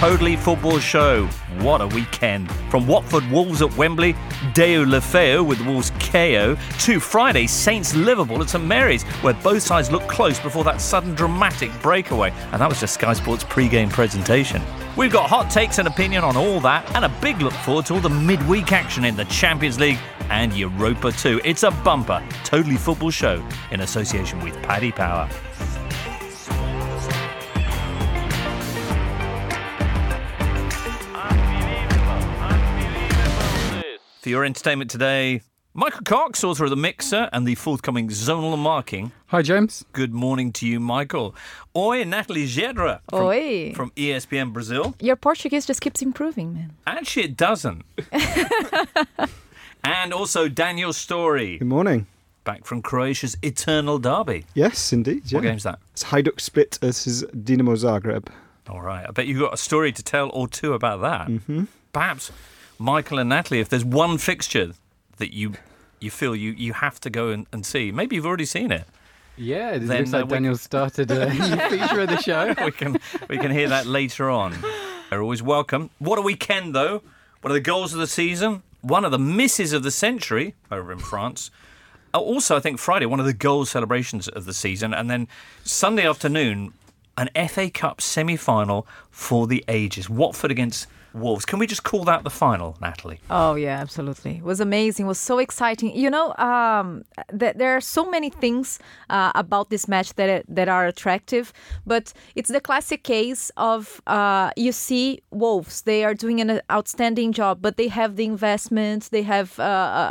Totally Football Show. What a weekend. From Watford Wolves at Wembley, Deulofeu with Wolves KO, to Friday Saints Liverpool at St Mary's, where both sides looked close before that sudden dramatic breakaway. And that was just Sky Sports pre game presentation. We've got hot takes and opinion on all that, and a big look forward to all the midweek action in the Champions League and Europa too. It's a bumper, Totally Football Show in association with Paddy Power. For your entertainment today, Michael Cox, author of The Mixer and the forthcoming Zonal Marking. Hi, James. Good morning to you, Michael. Oi, Natalie Gedra from, Oi. from ESPN Brazil. Your Portuguese just keeps improving, man. Actually, it doesn't. and also Daniel Storey, Good morning. back from Croatia's Eternal Derby. Yes, indeed. Yeah. What game's that? It's Hajduk Split versus Dinamo Zagreb. All right. I bet you've got a story to tell or two about that. Mm-hmm. Perhaps Michael and Natalie, if there's one fixture that you you feel you, you have to go and, and see, maybe you've already seen it. Yeah, it Then, looks uh, like we- Daniel started a feature of the show. we can we can hear that later on. They're always welcome. What a weekend though! One of the goals of the season, one of the misses of the century over in France. Uh, Also, I think Friday, one of the goal celebrations of the season, and then Sunday afternoon, an FA Cup semi-final for the ages. Watford against Wolves. Can we just call that the final, Natalie? Oh yeah, absolutely. It was amazing. It was so exciting. You know, um, th- there are so many things uh, about this match that that are attractive, but it's the classic case of uh, you see Wolves. They are doing an outstanding job, but they have the investments. They have uh,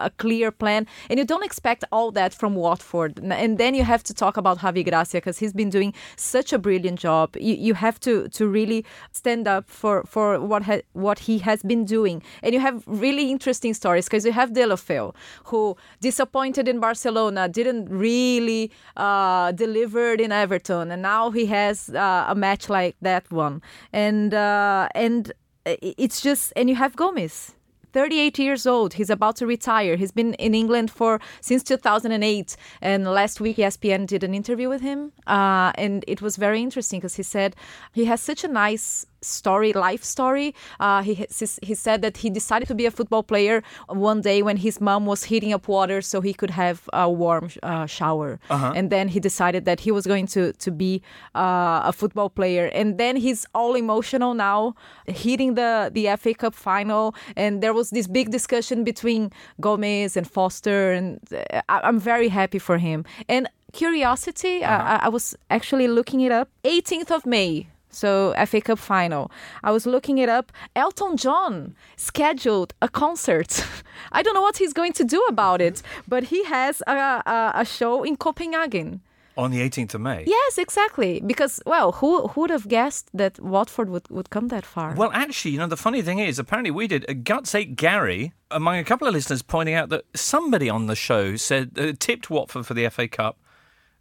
a a clear plan, and you don't expect all that from Watford. And then you have to talk about Javi Gracia because he's been doing such a brilliant job. You, you have to to really stand up for for what ha- what he has been doing, and you have really interesting stories because you have Deulofeu, who disappointed in Barcelona, didn't really uh, delivered in Everton, and now he has uh, a match like that one, and uh, and it's just and you have Gomes. 38 years old. He's about to retire. He's been in England for since 2008. And last week, ESPN did an interview with him, uh, and it was very interesting because he said he has such a nice story, life story. Uh, he he said that he decided to be a football player one day when his mom was heating up water so he could have a warm uh, shower, and then he decided that he was going to to be uh, a football player. And then he's all emotional now, hitting the the FA Cup final, and there was this big discussion between Gomes and Foster, and uh, I- I'm very happy for him. And curiosity, I, I- I was actually looking it up. 18th of May. So FA Cup final. I was looking it up. Elton John scheduled a concert. I don't know what he's going to do about it, but he has a, a, a show in Copenhagen. On the 18th of May. Yes, exactly. Because well, who who would have guessed that Watford would, would come that far? Well, actually, you know, the funny thing is, apparently we did. A Guts 8 Gary, among a couple of listeners, pointing out that somebody on the show said uh, tipped Watford for the FA Cup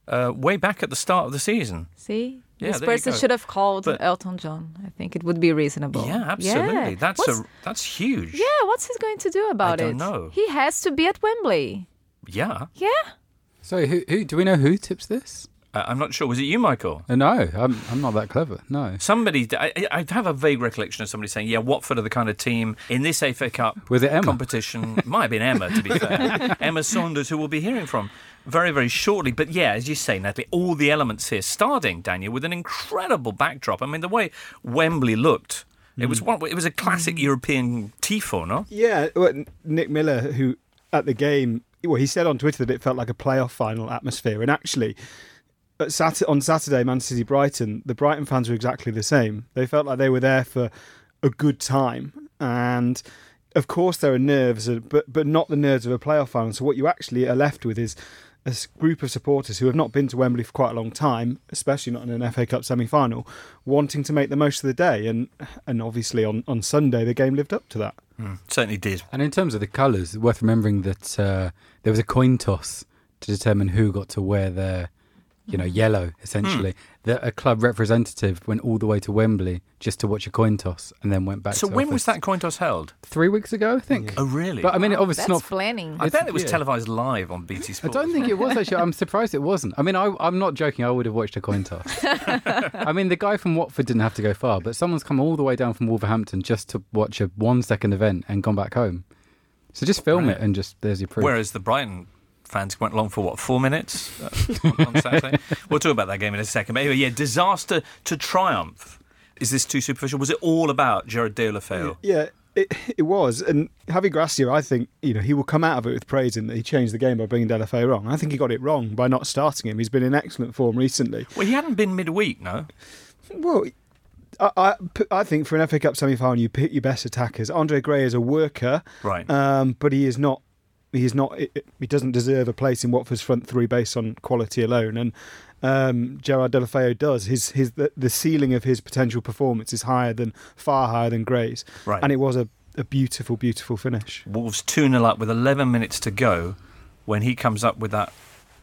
uh, way back at the start of the season. See, Yeah, this person should have called But- Elton John. I think it would be reasonable. Yeah, absolutely. Yeah. That's What's- a that's huge. yeah. What's he going to do about I don't it? know. He has to be at Wembley. Yeah. Yeah. So, who, who do we know who tips this? Uh, I'm not sure. Was it you, Michael? Uh, no, I'm, I'm not that clever. No. Somebody, I, I have a vague recollection of somebody saying, "Yeah, Watford are the kind of team in this FA Cup With it Emma? competition." Might have been Emma, to be fair. Emma Saunders, who we'll be hearing from very, very shortly. But yeah, as you say, Natalie, all the elements here, starting Daniel with an incredible backdrop. I mean, the way Wembley looked, it was one. It was a classic European tifo, no? Yeah, well, Nick Miller, who at the game, well, he said on Twitter that it felt like a playoff final atmosphere, and actually. At Sat- on Saturday, Man City Brighton, the Brighton fans were exactly the same. They felt like they were there for a good time, and of course there are nerves, but but not the nerves of a playoff final. So what you actually are left with is a group of supporters who have not been to Wembley for quite a long time, especially not in an FA Cup semi-final, wanting to make the most of the day, and and obviously on on Sunday the game lived up to that. Certainly did. And in terms of the colours, worth remembering that uh, there was a coin toss to determine who got to wear their you know, yellow essentially. Hmm. That a club representative went all the way to Wembley just to watch a coin toss and then went back. So to when was that coin toss held? Three weeks ago, I think. Oh, really? But I mean, obviously That's not. planning. I bet it was yeah. televised live on BT Sport. I don't think it was actually. I'm surprised it wasn't. I mean, I, I'm not joking. I would have watched a coin toss. I mean, the guy from Watford didn't have to go far, but someone's come all the way down from Wolverhampton just to watch a one second event and gone back home. So just film Right. it and just there's your proof. Whereas the Brighton fans went along for what four minutes uh, on, on Saturday. we'll talk about that game in a second. But anyway, yeah, disaster to triumph. Is this too superficial? Was it all about Gerard Deulofeu? Yeah, it, it was. And Javi Gracia, I think, you know, he will come out of it with praise in that he changed the game by bringing Deulofeu wrong. I think he got it wrong by not starting him. He's been in excellent form recently. Well, he hadn't been midweek, no. Well, I, I, I think for an FA Cup semi-final, you pick your best attackers. Andre Gray is a worker, Right. um, but he is not. He is not. He doesn't deserve a place in Watford's front three based on quality alone. And um, Gerard Deulofeu does. His his the, the ceiling of his potential performance is higher than far higher than Gray's. Right. And it was a, a beautiful, beautiful finish. Wolves 2 0 up with 11 minutes to go when he comes up with that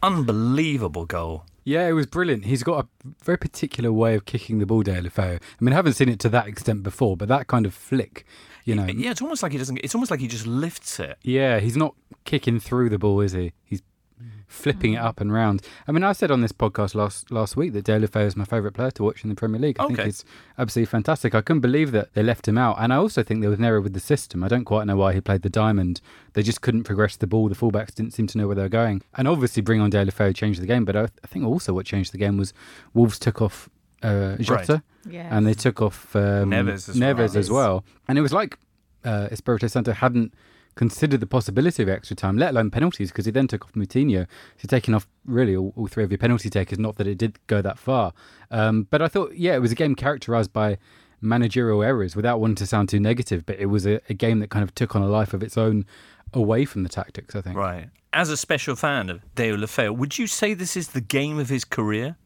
unbelievable goal. Yeah, it was brilliant. He's got a very particular way of kicking the ball, Deulofeu. I mean, I haven't seen it to that extent before, but that kind of flick, you know. Yeah, it's almost like he doesn't. It's almost like he just lifts it. Yeah, he's not kicking through the ball, is he? He's flipping it mm. up and round. I mean, I said on this podcast last last week that Deulofeu is my favourite player to watch in the Premier League. I think Okay. he's absolutely fantastic. I couldn't believe that they left him out, and I also think there was an error with the system. I don't quite know why he played the diamond. They just couldn't progress the ball. The fullbacks didn't seem to know where they were going, and obviously bring on Deulofeu changed the game. But I, I think also what changed the game was Wolves took off uh, Jota Yes. and they took off um, Neves as well. As well. And it was like uh, Espirito Santo hadn't considered the possibility of extra time, let alone penalties, because he then took off Moutinho. So taking off really all, all three of your penalty takers. Not that it did go that far, um, but I thought, yeah, it was a game characterised by managerial errors. Without wanting to sound too negative, but it was a, a game that kind of took on a life of its own away from the tactics. I think. Right. As a special fan of Deulofeu, would you say this is the game of his career?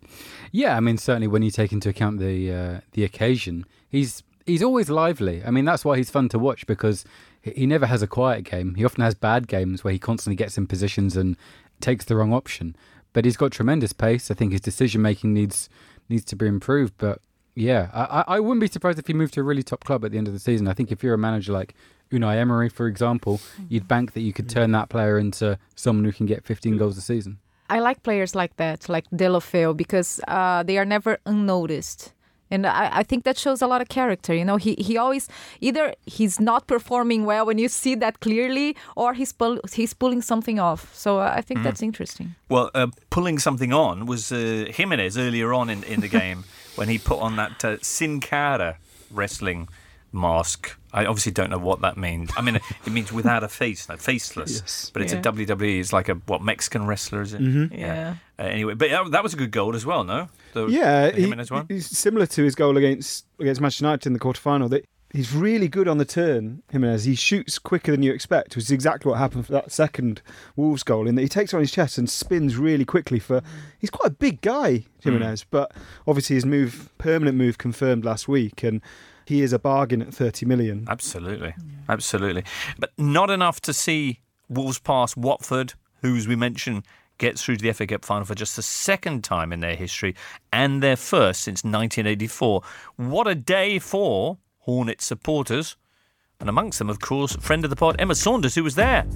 Yeah, I mean certainly when you take into account the uh, the occasion, he's he's always lively. I mean that's why he's fun to watch because he he never has a quiet game. He often has bad games where he constantly gets in positions and takes the wrong option. But he's got tremendous pace. I think his decision making needs needs to be improved. But yeah, I, I- I wouldn't be surprised if he moved to a really top club at the end of the season. I think if you're a manager like Unai Emery, for example, you'd bank that you could turn that player into someone who can get 15 goals a season. I like players like that, like Deulofeu, because uh, they are never unnoticed. And I, I think that shows a lot of character. You know, he, he always either he's not performing well when you see that clearly, or he's pull, he's pulling something off. So uh, I think that's interesting. Well, uh, pulling something on was uh, Jimenez earlier on in, in the game when he put on that uh, Sin Cara wrestling mask. I obviously don't know what that means. I mean, it means without a face, like faceless. Yes. But it's Yeah. a WWE. It's like a what Mexican wrestler is it? Mm-hmm. Yeah. Uh, anyway, but that was a good goal as well, no? The, Yeah, the he- Jimenez one. he's similar to his goal against against Manchester United in the quarterfinal. That he's really good on the turn. Jimenez, he shoots quicker than you expect, which is exactly what happened for that second Wolves goal. In that he takes it on his chest and spins really quickly. For he's quite a big guy, Jimenez, but obviously his move, permanent move, confirmed last week, and he is a bargain at thirty million. Absolutely, absolutely. But not enough to see Wolves pass Watford, who, as we mentioned, gets through to the FA Cup final for just the second time in their history and their first since 1984. What a day for Hornet supporters. And amongst them, of course, friend of the pod, Emma Saunders, who was there.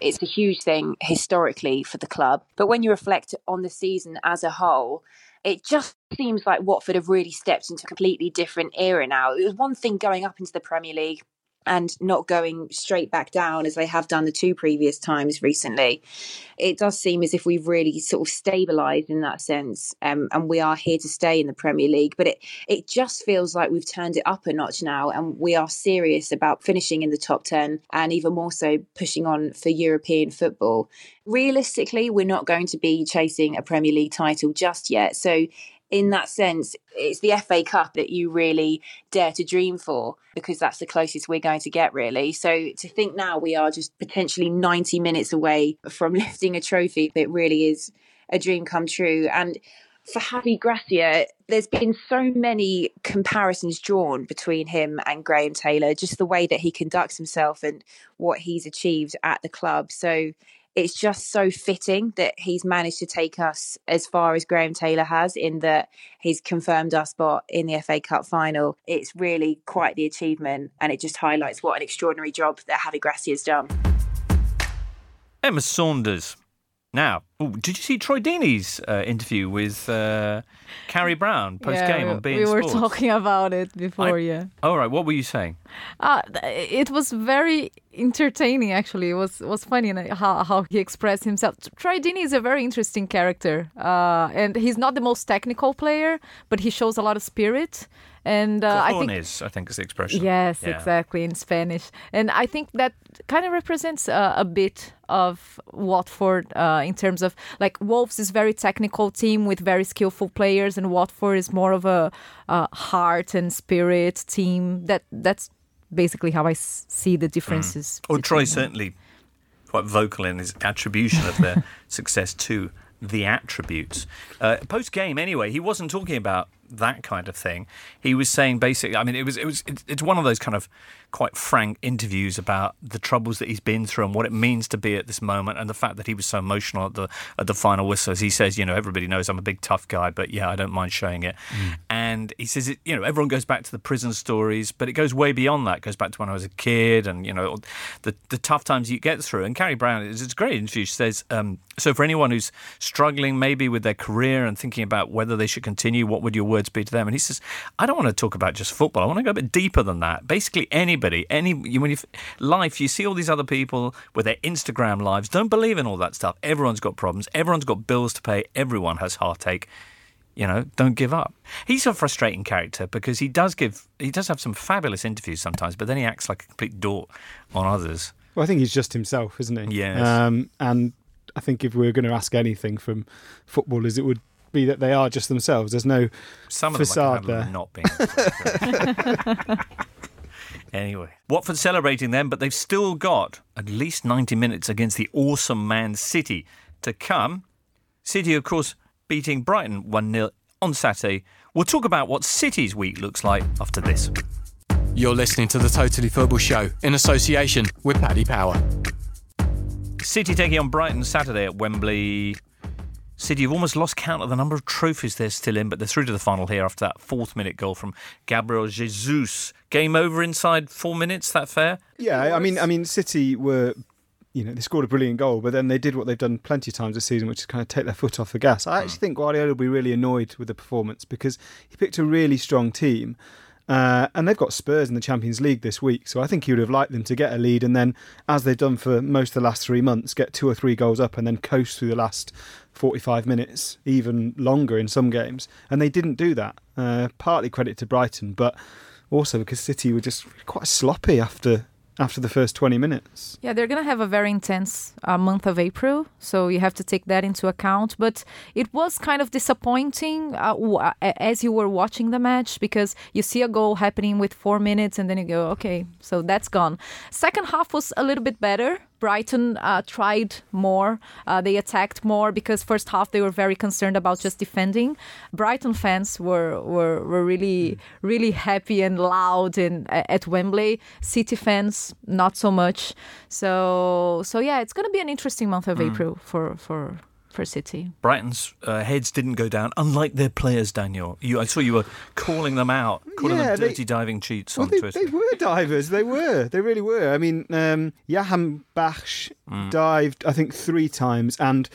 it's a huge thing historically for the club. But when you reflect on the season as a whole, it just seems like Watford have really stepped into a completely different era now. It was one thing going up into the Premier League and not going straight back down as they have done the two previous times recently. It does seem as if we've really sort of stabilised in that sense, um, and we are here to stay in the Premier League. But it it just feels like we've turned it up a notch now, and we are serious about finishing in the top ten, and even more so pushing on for European football. Realistically, we're not going to be chasing a Premier League title just yet, so in that sense, it's the FA Cup that you really dare to dream for because that's the closest we're going to get, really. So to think now we are just potentially 90 minutes away from lifting a trophy, it really is a dream come true. And for Javi Gracia, there's been so many comparisons drawn between him and Graham Taylor, just the way that he conducts himself and what he's achieved at the club. So it's just so fitting that he's managed to take us as far as Graham Taylor has, in that he's confirmed our spot in the FA Cup final. It's really quite the achievement, and it just highlights what an extraordinary job that Javi Gracia has done. Emma Saunders. Now, did you see Troy Deeney's uh, interview with uh, Carrie Brown post game yeah, on beIN we were Sports? talking about it before. I- yeah. All right, what were you saying? Uh, it was very entertaining, actually. It was was funny how, how he expressed himself. Troy Deeney is a very interesting character, uh, and he's not the most technical player, but he shows a lot of spirit. And uh, I think Cojones, I think is the expression. Yes, Yeah. exactly in Spanish, and I think that kind of represents uh, a bit of Watford uh, in terms of like Wolves is very technical team with very skillful players, and Watford is more of a, uh heart and spirit team. That that's basically how I s- see the differences. Well, between Troy's them. certainly quite vocal in his attribution of their success to the attributes. Uh, Post game, anyway, he wasn't talking about that kind of thing. He was saying basically, I mean, it was it was it, it's one of those kind of quite frank interviews about the troubles that he's been through and what it means to be at this moment, and the fact that he was so emotional at the at the final whistle. As he says, you know, everybody knows I'm a big tough guy, but yeah, I don't mind showing it. And he says, it, you know, everyone goes back to the prison stories, but it goes way beyond that. It goes back to when I was a kid, and you know, the the tough times you get through. And Carrie Brown, it's it's a great interview. She says, um, so for anyone who's struggling maybe with their career and thinking about whether they should continue, what would your words be to them? And he says, I don't want to talk about just football. I want to go a bit deeper than that. Basically, anybody, any when you life, you see all these other people with their Instagram lives. Don't believe in all that stuff. Everyone's got problems. Everyone's got bills to pay. Everyone has heartache. You know, don't give up. He's a frustrating character because he does give, he does have some fabulous interviews sometimes, but then he acts like a complete dork on others. Well, I think he's just himself, isn't he? Yes. Um, and I think if we were going to ask anything from footballers, it would be that they are just themselves. There's no Some of Facade I can handle there. not being. anyway, Watford celebrating them, but they've still got at least 90 minutes against the awesome Man City to come. City, of course, beating Brighton 1 0 on Saturday. We'll talk about what City's week looks like after this. You're listening to the Totally Football Show in association with Paddy Power. City taking on Brighton Saturday at Wembley. City have almost lost count of the number of trophies they're still in, but they're through to the final here after that fourth minute goal from Gabriel Jesus. Game over inside four minutes. That fair? Yeah, I mean, I mean, City were, you know, they scored a brilliant goal, but then they did what they've done plenty of times this season, which is kind of take their foot off the gas. I actually hmm. think Guardiola will be really annoyed with the performance because he picked a really strong team. Uh, and they've got Spurs in the Champions League this week, so I think he would have liked them to get a lead and then, as they've done for most of the last three months, get two or three goals up and then coast through the last 45 minutes, even longer in some games. And they didn't do that. Uh, partly credit to Brighton, but also because City were just quite sloppy after after the first 20 minutes. Yeah, they're going to have a very intense uh, month of April, so you have to take that into account. But it was kind of disappointing uh, w- uh, as you were watching the match because you see a goal happening with four minutes and then you go, okay, so that's gone. Second half was a little bit better. Brighton uh, tried more. Uh, they attacked more because first half they were very concerned about just defending. Brighton fans were were, were really really happy and loud in at Wembley. City fans not so much. So so yeah, it's going to be an interesting month of April for for for City. Brighton's uh, heads didn't go down, unlike their players, Daniel. You, I saw you were calling them out, calling Yeah, them they- dirty diving cheats Well, on they, Twitter. they were divers. They were. They really were. I mean, um, Yaham Bash dived, I think, three times, and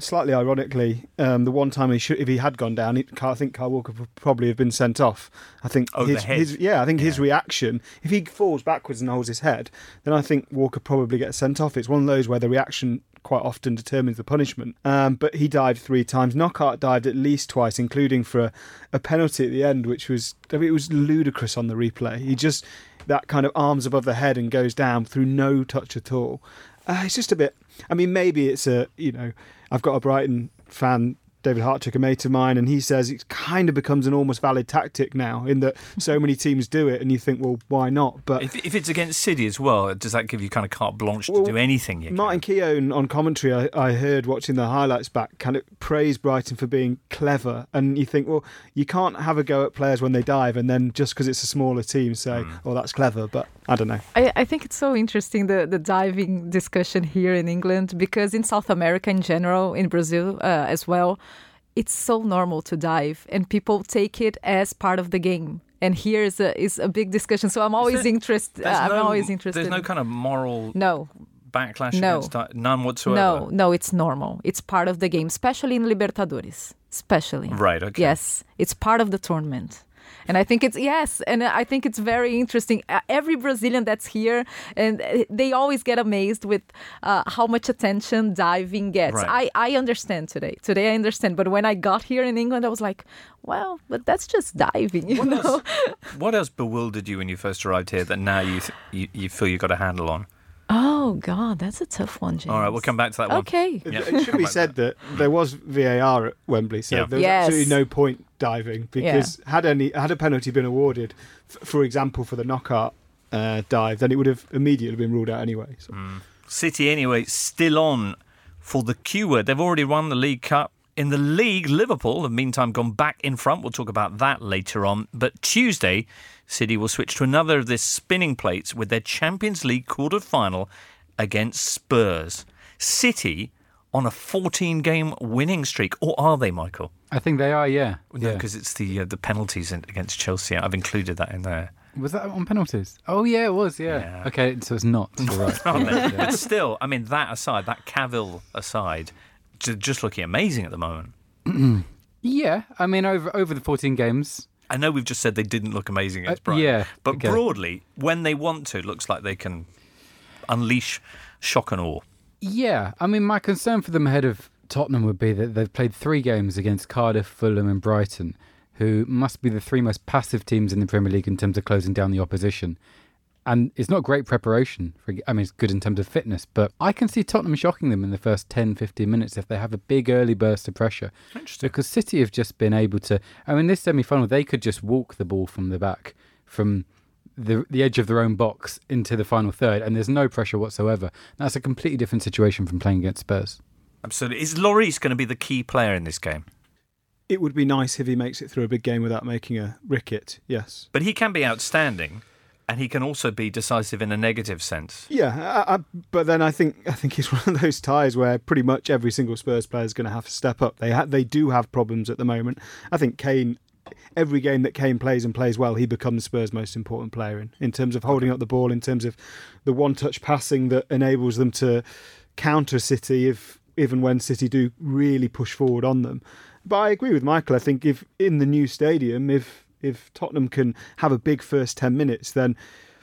slightly ironically, um, the one time he should, if he had gone down, he, I think Kyle Walker would probably have been sent off. I think Oh, his, his yeah, I think his reaction, if he falls backwards and holds his head, then I think Walker probably gets sent off. It's one of those where the reaction quite often determines the punishment. Um, but he dived three times. Knockaert dived at least twice, including for a, a penalty at the end, which was I mean, it was ludicrous on the replay. He just that kind of arms above the head and goes down through no touch at all. Uh, it's just a bit. I mean, maybe it's a you know I've got a Brighton fan. David Hartrick, a mate of mine, and he says it kind of becomes an almost valid tactic now, in that so many teams do it, and you think, well, why not? But If, if it's against City as well, does that give you kind of carte blanche Well, to do anything? You Martin can? Keown on commentary, I, I heard watching the highlights back, kind of praise Brighton for being clever. And you think, well, you can't have a go at players when they dive, and then just because it's a smaller team, say, Hmm. "Oh, that's clever." But I don't know. I, I think it's so interesting the, the diving discussion here in England because in South America in general, in Brazil uh, as well, it's so normal to dive and people take it as part of the game. And here is a is a big discussion. So I'm always interested. There's I'm no- always interested. There's no kind of moral no, backlash No. against di- none whatsoever. no, no. It's normal. It's part of the game, especially in Libertadores. Especially. Right. Okay. Yes, it's part of the tournament. And I think it's yes, and I think it's very interesting. Uh, Every Brazilian that's here, and uh, they always get amazed with uh, how much attention diving gets. Right. I I understand today. Today I understand, but when I got here in England, I was like, well, but that's just diving, you What know. else, what else bewildered you when you first arrived here that now you th- you, you feel you got a handle on? Oh God, that's a tough one, James. All right, we'll come back to that one. Okay. Yeah, It should be said that there was VAR at Wembley, so Yeah. there was Yes. absolutely no point diving because had any had a penalty been awarded, f- for example, for the Knockaert uh, dive, then it would have immediately been ruled out anyway. So. City, anyway, still on for the Q word. They've already won the League Cup. In the league, Liverpool have meantime gone back in front. We'll talk about that later on. But Tuesday, City will switch to another of their spinning plates with their Champions League quarter final against Spurs. City on a 14 game winning streak. Or are they, Michael? I think they are. Yeah. No, yeah. because it's the uh, the penalties in- against Chelsea. I've included that in there. Was that on penalties? Oh yeah, it was. Yeah. Yeah. Okay, so it's not. Right. aren't Yeah. But still, I mean, that aside, that Cavill aside, just looking amazing at the moment. Yeah, I mean, over over the 14 games, I know we've just said they didn't look amazing against Uh, Brighton, yeah, but okay. broadly, when they want to, it looks like they can unleash shock and awe. Yeah, I mean, my concern for them ahead of Tottenham would be that they've played three games against Cardiff, Fulham, and Brighton, who must be the three most passive teams in the Premier League in terms of closing down the opposition. And it's not great preparation. For, I mean, it's good in terms of fitness, but I can see Tottenham shocking them in the first 10, 15 minutes if they have a big early burst of pressure. Interesting. Because City have just been able to. I mean, this semi final, they could just walk the ball from the back, from the the edge of their own box into the final third, and there's no pressure whatsoever. That's a completely different situation from playing against Spurs. Absolutely. Is Lloris going to be the key player in this game? It would be nice if he makes it through a big game without making a ricket. Yes. But he can be outstanding, and he can also be decisive in a negative sense. Yeah, I, I, but then I think I think it's one of those ties where pretty much every single Spurs player is going to have to step up. They ha- they do have problems at the moment. I think Kane, every game that Kane plays and plays well, he becomes Spurs' most important player in in terms of holding up the ball, in terms of the one-touch passing that enables them to counter City if even when City do really push forward on them. But I agree with Michael. I think if in the new stadium, if if Tottenham can have a big first ten minutes, then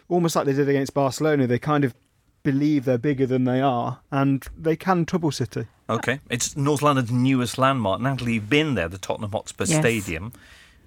almost like they did against Barcelona, they kind of believe they're bigger than they are, and they can trouble City. Okay. It's North London's newest landmark. Natalie, you've been there, the Tottenham Hotspur Yes. Stadium.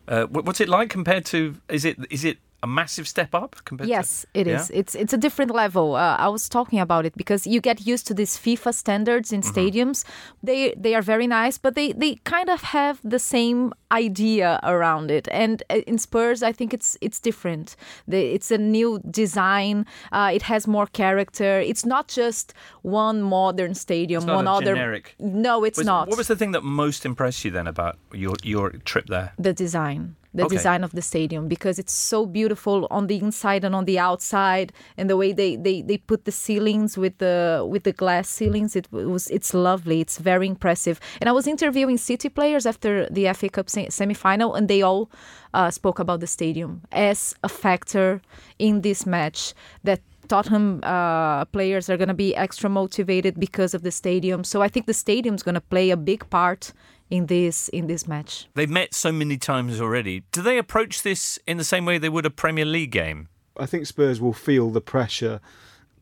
Uh, what's it like compared to? Is it is it a massive step up compared? Yes, to, it is. It's it's a different level. Uh, I was talking about it because you get used to these FIFA standards in stadiums. They they are very nice, but they they kind of have the same idea around it. And uh, in Spurs, I think it's it's different. The, it's a new design. Uh, it has more character. It's not just one modern stadium, one other. generic- No, it's Was- not. What was the thing that most impressed you then about your your trip there? the design the Okay. design of the stadium because it's so beautiful on the inside and on the outside and the way they, they, they put the ceilings with the with the glass ceilings it was it's lovely it's very impressive and i was interviewing city players after the fa cup se- semi-final and they all uh, spoke about the stadium as a factor in this match that Tottenham uh, players are going to be extra motivated because of the stadium. So I think the stadium's going to play a big part in this in this match. They've met so many times already. Do they approach this in the same way they would a Premier League game? I think Spurs will feel the pressure.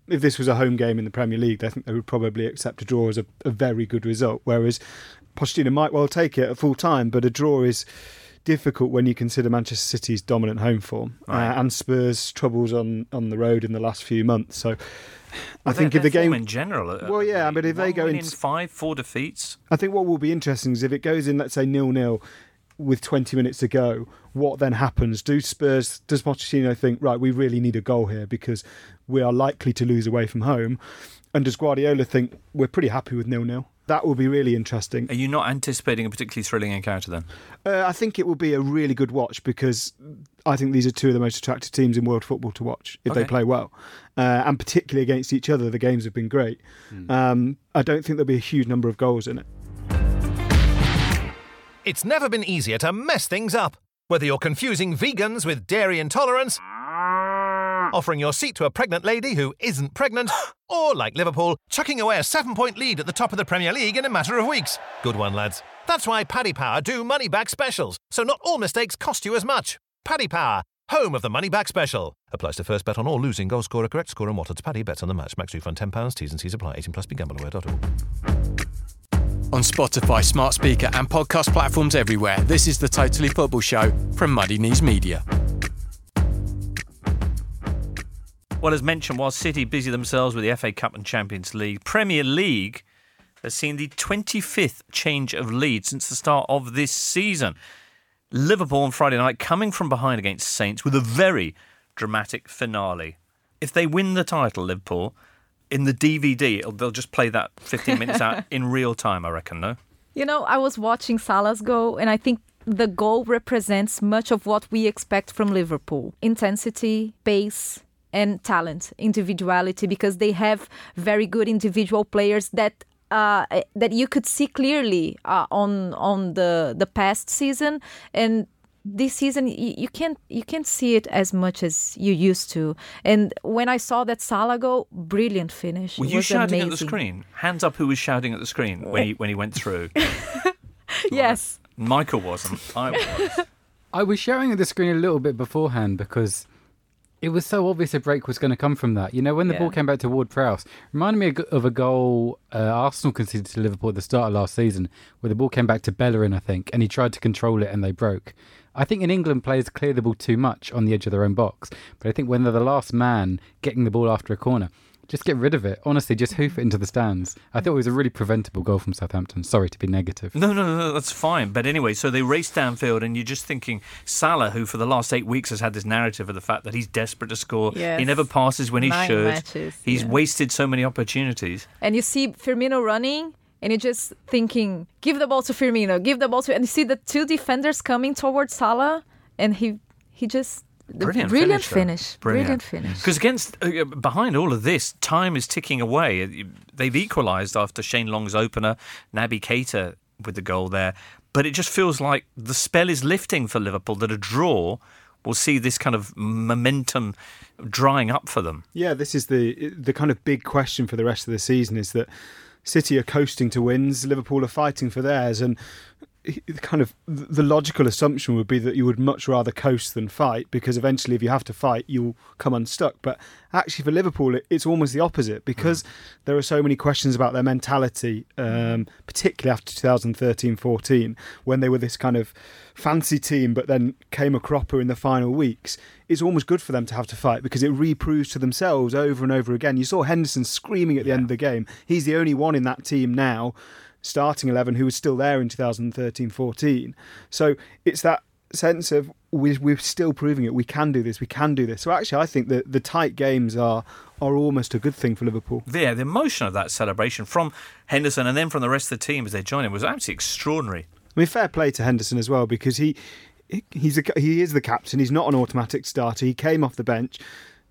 If this was a home game in the Premier League, I think they would probably accept a draw as a, a very good result. Whereas Pochettino might well take it at full time, but a draw is difficult when you consider Manchester City's dominant home form Right. uh, and Spurs' troubles on, on the road in the last few months. So I Well, think if the game in general, uh, Well, yeah, I but if they go in five, four defeats, I think what will be interesting is if it goes in, let's say nil nil, with 20 minutes to go, what then happens? Do Spurs, does Pochettino think, right, we really need a goal here because we are likely to lose away from home? And does Guardiola think we're pretty happy with nil nil? That will be really interesting. Are you not anticipating a particularly thrilling encounter then? Uh, I think it will be a really good watch because I think these are two of the most attractive teams in world football to watch if they play well, uh, and particularly against each other. The games have been great. Um, I don't think there'll be a huge number of goals in it. It's never been easier to mess things up. Whether you're confusing vegans with dairy intolerance, offering your seat to a pregnant lady who isn't pregnant, or like Liverpool, chucking away a seven point lead at the top of the Premier League in a matter of weeks. Good one, lads. That's why Paddy Power do money back specials, so not all mistakes cost you as much. Paddy Power, home of the money back special. Applies to first bet on all losing goal scorer, correct score, and what odds Paddy bets on the match. Max refund £10, T's and C's apply. 18 plus begambleaware.org. On Spotify, smart speaker, and podcast platforms everywhere, this is the Totally Football Show from Muddy Knees Media. Well, as mentioned, while City busy themselves with the FA Cup and Champions League, Premier League has seen the 25th change of lead since the start of this season. Liverpool on Friday night coming from behind against Saints with a very dramatic finale. If they win the title, Liverpool, in the DVD, they'll just play that 15 minutes out in real time, I reckon, no? You know, I was watching Salah's goal, and I think the goal represents much of what we expect from Liverpool intensity, pace, and talent, individuality, because they have very good individual players that. Uh, that you could see clearly uh, on on the the past season and this season you, you can't you can't see it as much as you used to and when I saw that salago brilliant finish Were you was shouting at the screen? Hands up who was shouting at the screen when he, when he went through. yes Michael wasn't. I was. I was shouting at the screen a little bit beforehand because it was so obvious a break was going to come from that. You know, when the Yeah. ball came back to Ward Prowse, reminded me of a goal uh, Arsenal conceded to Liverpool at the start of last season, where the ball came back to Bellerin, I think, and he tried to control it and they broke. I think in England, players clear the ball too much on the edge of their own box, but I think when they're the last man getting the ball after a corner, just get rid of it. Honestly, just hoof it into the stands. I thought it was a really preventable goal from Southampton. Sorry to be negative. No, no, no, that's fine. But anyway, so they race downfield, and you're just thinking Salah, who for the last eight weeks has had this narrative of the fact that he's desperate to score. Yes. He never passes when he Nine should. matches, he's yeah. wasted so many opportunities. and you see Firmino running, and you're just thinking, give the ball to Firmino, give the ball to, and you see the two defenders coming towards Salah, and he he just Brilliant, brilliant finish. finish, brilliant finish. Because against uh, behind all of this, time is ticking away. Uh, They've equalised after Shane Long's opener, Naby Keita with the goal there, but it just feels like the spell is lifting for Liverpool. That a draw will see this kind of momentum drying up for them. Yeah, this is the the kind of big question for the rest of the season is that City are coasting to wins, Liverpool are fighting for theirs, and the kind of the logical assumption would be that you would much rather coast than fight because eventually if you have to fight you'll come unstuck. But actually for liverpool it's almost the opposite because there are so many questions about their mentality um, particularly after 2013-14 when they were this kind of fancy team but then came a cropper in the final weeks. It's almost good for them to have to fight because it reproves to themselves over and over again. You saw henderson screaming at the end of the game. He's the only one in that team now starting 11 who was still there in 2013 14 so it's that sense of we, we're still proving it we can do this we can do this so actually i think that the tight games are are almost a good thing for liverpool Yeah, the emotion of that celebration from Henderson and then from the rest of the team as they join him was absolutely extraordinary. I mean, fair play to Henderson as well because he he's a, he is the captain. He's not an automatic starter. He came off the bench,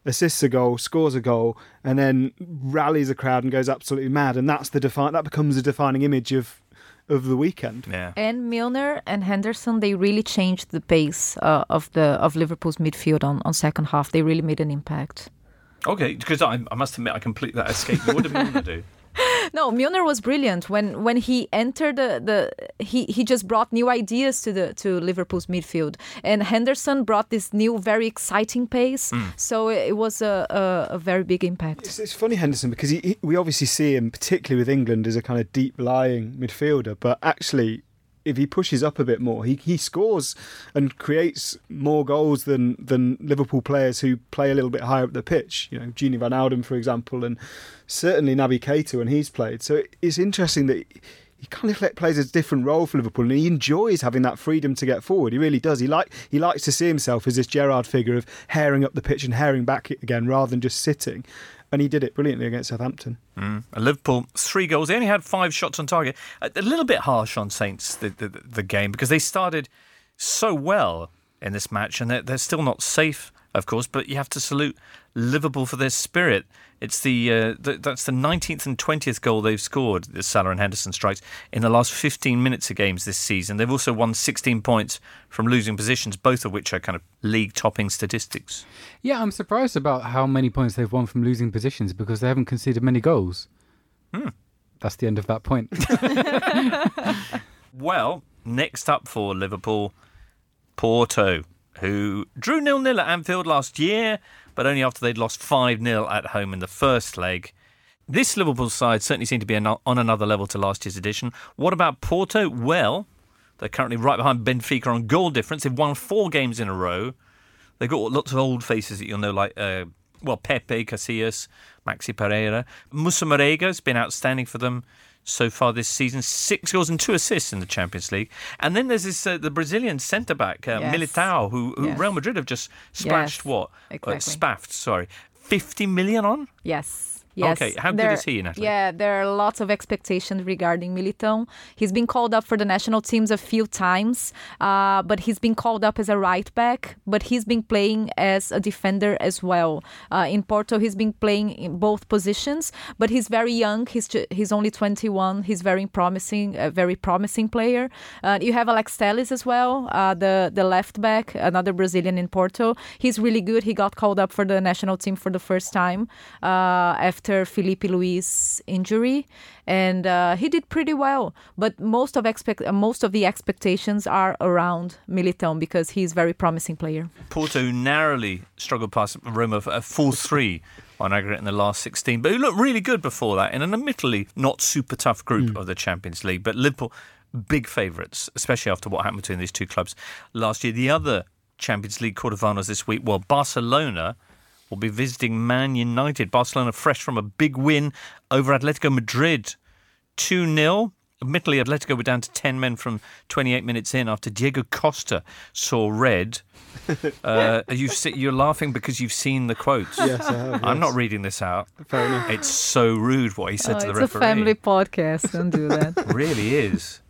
assists a goal, scores a goal, and then rallies a crowd and goes absolutely mad. And that's the defi- that becomes a defining image of of the weekend. Yeah. And Milner and Henderson, they really changed the pace uh, of the of Liverpool's midfield on, on second half. They really made an impact. Okay, because I, I must admit I completely that escaped me. What did Milner do? No, Milner was brilliant when when he entered the, the he he just brought new ideas to the to Liverpool's midfield, and Henderson brought this new very exciting pace. Mm. So it, it was a, a a very big impact. It's, it's funny Henderson because he, he, we obviously see him, particularly with England, as a kind of deep lying midfielder, but actually. If he pushes up a bit more, he, he scores and creates more goals than, than Liverpool players who play a little bit higher up the pitch. You know, Gini Wijnaldum, for example, and certainly Naby Keita when he's played. So it's interesting that he kind of plays a different role for Liverpool, and he enjoys having that freedom to get forward. He really does. He like he likes to see himself as this Gerrard figure of herring up the pitch and herring back again, rather than just sitting. And he did it brilliantly against Southampton. Mm. Liverpool, three goals. They only had five shots on target. A, a little bit harsh on Saints, the, the, the, game, because they started so well in this match and they're, they're still not safe, of course, but you have to salute Liverpool for their spirit. It's the, uh, the, that's the 19th and 20th goal they've scored. The Salah and Henderson strikes in the last 15 minutes of games this season. They've also won 16 points from losing positions, both of which are kind of league-topping statistics. Yeah, I'm surprised about how many points they've won from losing positions because they haven't conceded many goals. Hmm. That's the end of that point. well, next up for Liverpool, Porto, who drew nil-nil at Anfield last year but only after they'd lost 5 0 at home in the first leg. This Liverpool side certainly seemed to be on another level to last year's edition. What about Porto? Well, they're currently right behind Benfica on goal difference. They've won four games in a row. They've got lots of old faces that you'll know, like, uh, well, Pepe, Casillas, Maxi Pereira. Moussa Marega has been outstanding for them so far this season. Six goals and two assists in the Champions League. And then there's this uh, the Brazilian centre back uh, yes. Militao, who, who yes. Real Madrid have just splashed yes. what? Exactly. Uh, spaffed, sorry. 50 million on? Yes. Yes. Okay, how there, good is he, Natalie? Yeah, there are lots of expectations regarding Militão. He's been called up for the national teams a few times, uh, but he's been called up as a right back, but he's been playing as a defender as well. Uh, in Porto, he's been playing in both positions, but he's very young. He's he's only 21. He's very promising, a very promising player. Uh, you have Alex Telles as well, uh, the the left back, another Brazilian in Porto. He's really good. He got called up for the national team for the first time uh, after after Filipe Luis' injury, and uh, he did pretty well. But most of expect uh, most of the expectations are around Militão because he's a very promising player. Porto narrowly struggled past Roma for a full three on aggregate in the last 16, but he looked really good before that in an admittedly not super tough group mm. of the Champions League. But Liverpool, big favourites, especially after what happened between these two clubs last year. The other Champions League quarterfinals this week, well, Barcelona will be visiting Man United. Barcelona fresh from a big win over Atletico Madrid 2 0. Admittedly, Atletico were down to 10 men from 28 minutes in after Diego Costa saw red. Uh, you you're laughing because you've seen the quotes. Yes, I have. Yes. I'm not reading this out. Fair enough. It's so rude what he said oh, to the it's referee. It's a family podcast. Don't do that. really is.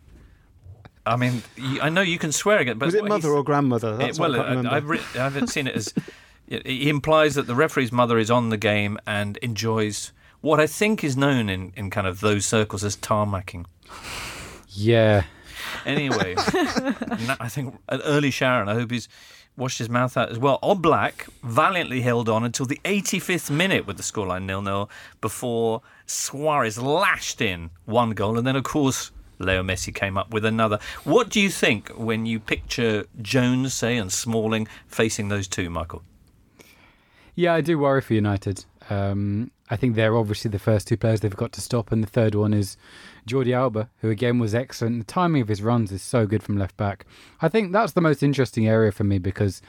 I mean, I know you can swear again, but was it mother or grandmother? That's it, well, I, I, I've, I haven't seen it as he implies that the referee's mother is on the game and enjoys what I think is known in, in kind of those circles as tarmacking. Yeah. Anyway, I think an early Sharon. I hope he's washed his mouth out as well. Oblak valiantly held on until the 85th minute with the scoreline nil-nil before Suarez lashed in one goal, and then of course Leo Messi came up with another. What do you think when you picture Jones, say, and Smalling facing those two, Michael? Yeah, I do worry for United. Um, I think they're obviously the first two players they've got to stop, and the third one is Jordi Alba, who again was excellent. The timing of his runs is so good from left back. I think that's the most interesting area for me because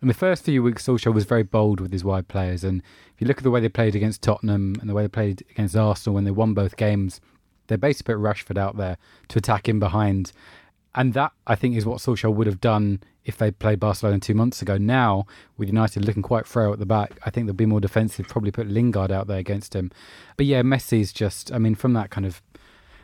in the first few weeks, Solskjaer was very bold with his wide players, and if you look at the way they played against Tottenham and the way they played against Arsenal when they won both games, they basically put Rashford out there to attack in behind and that, I think, is what Solskjaer would have done if they played Barcelona two months ago. Now, with United looking quite frail at the back, I think they'll be more defensive, probably put Lingard out there against him. But yeah, Messi's just, I mean, from that kind of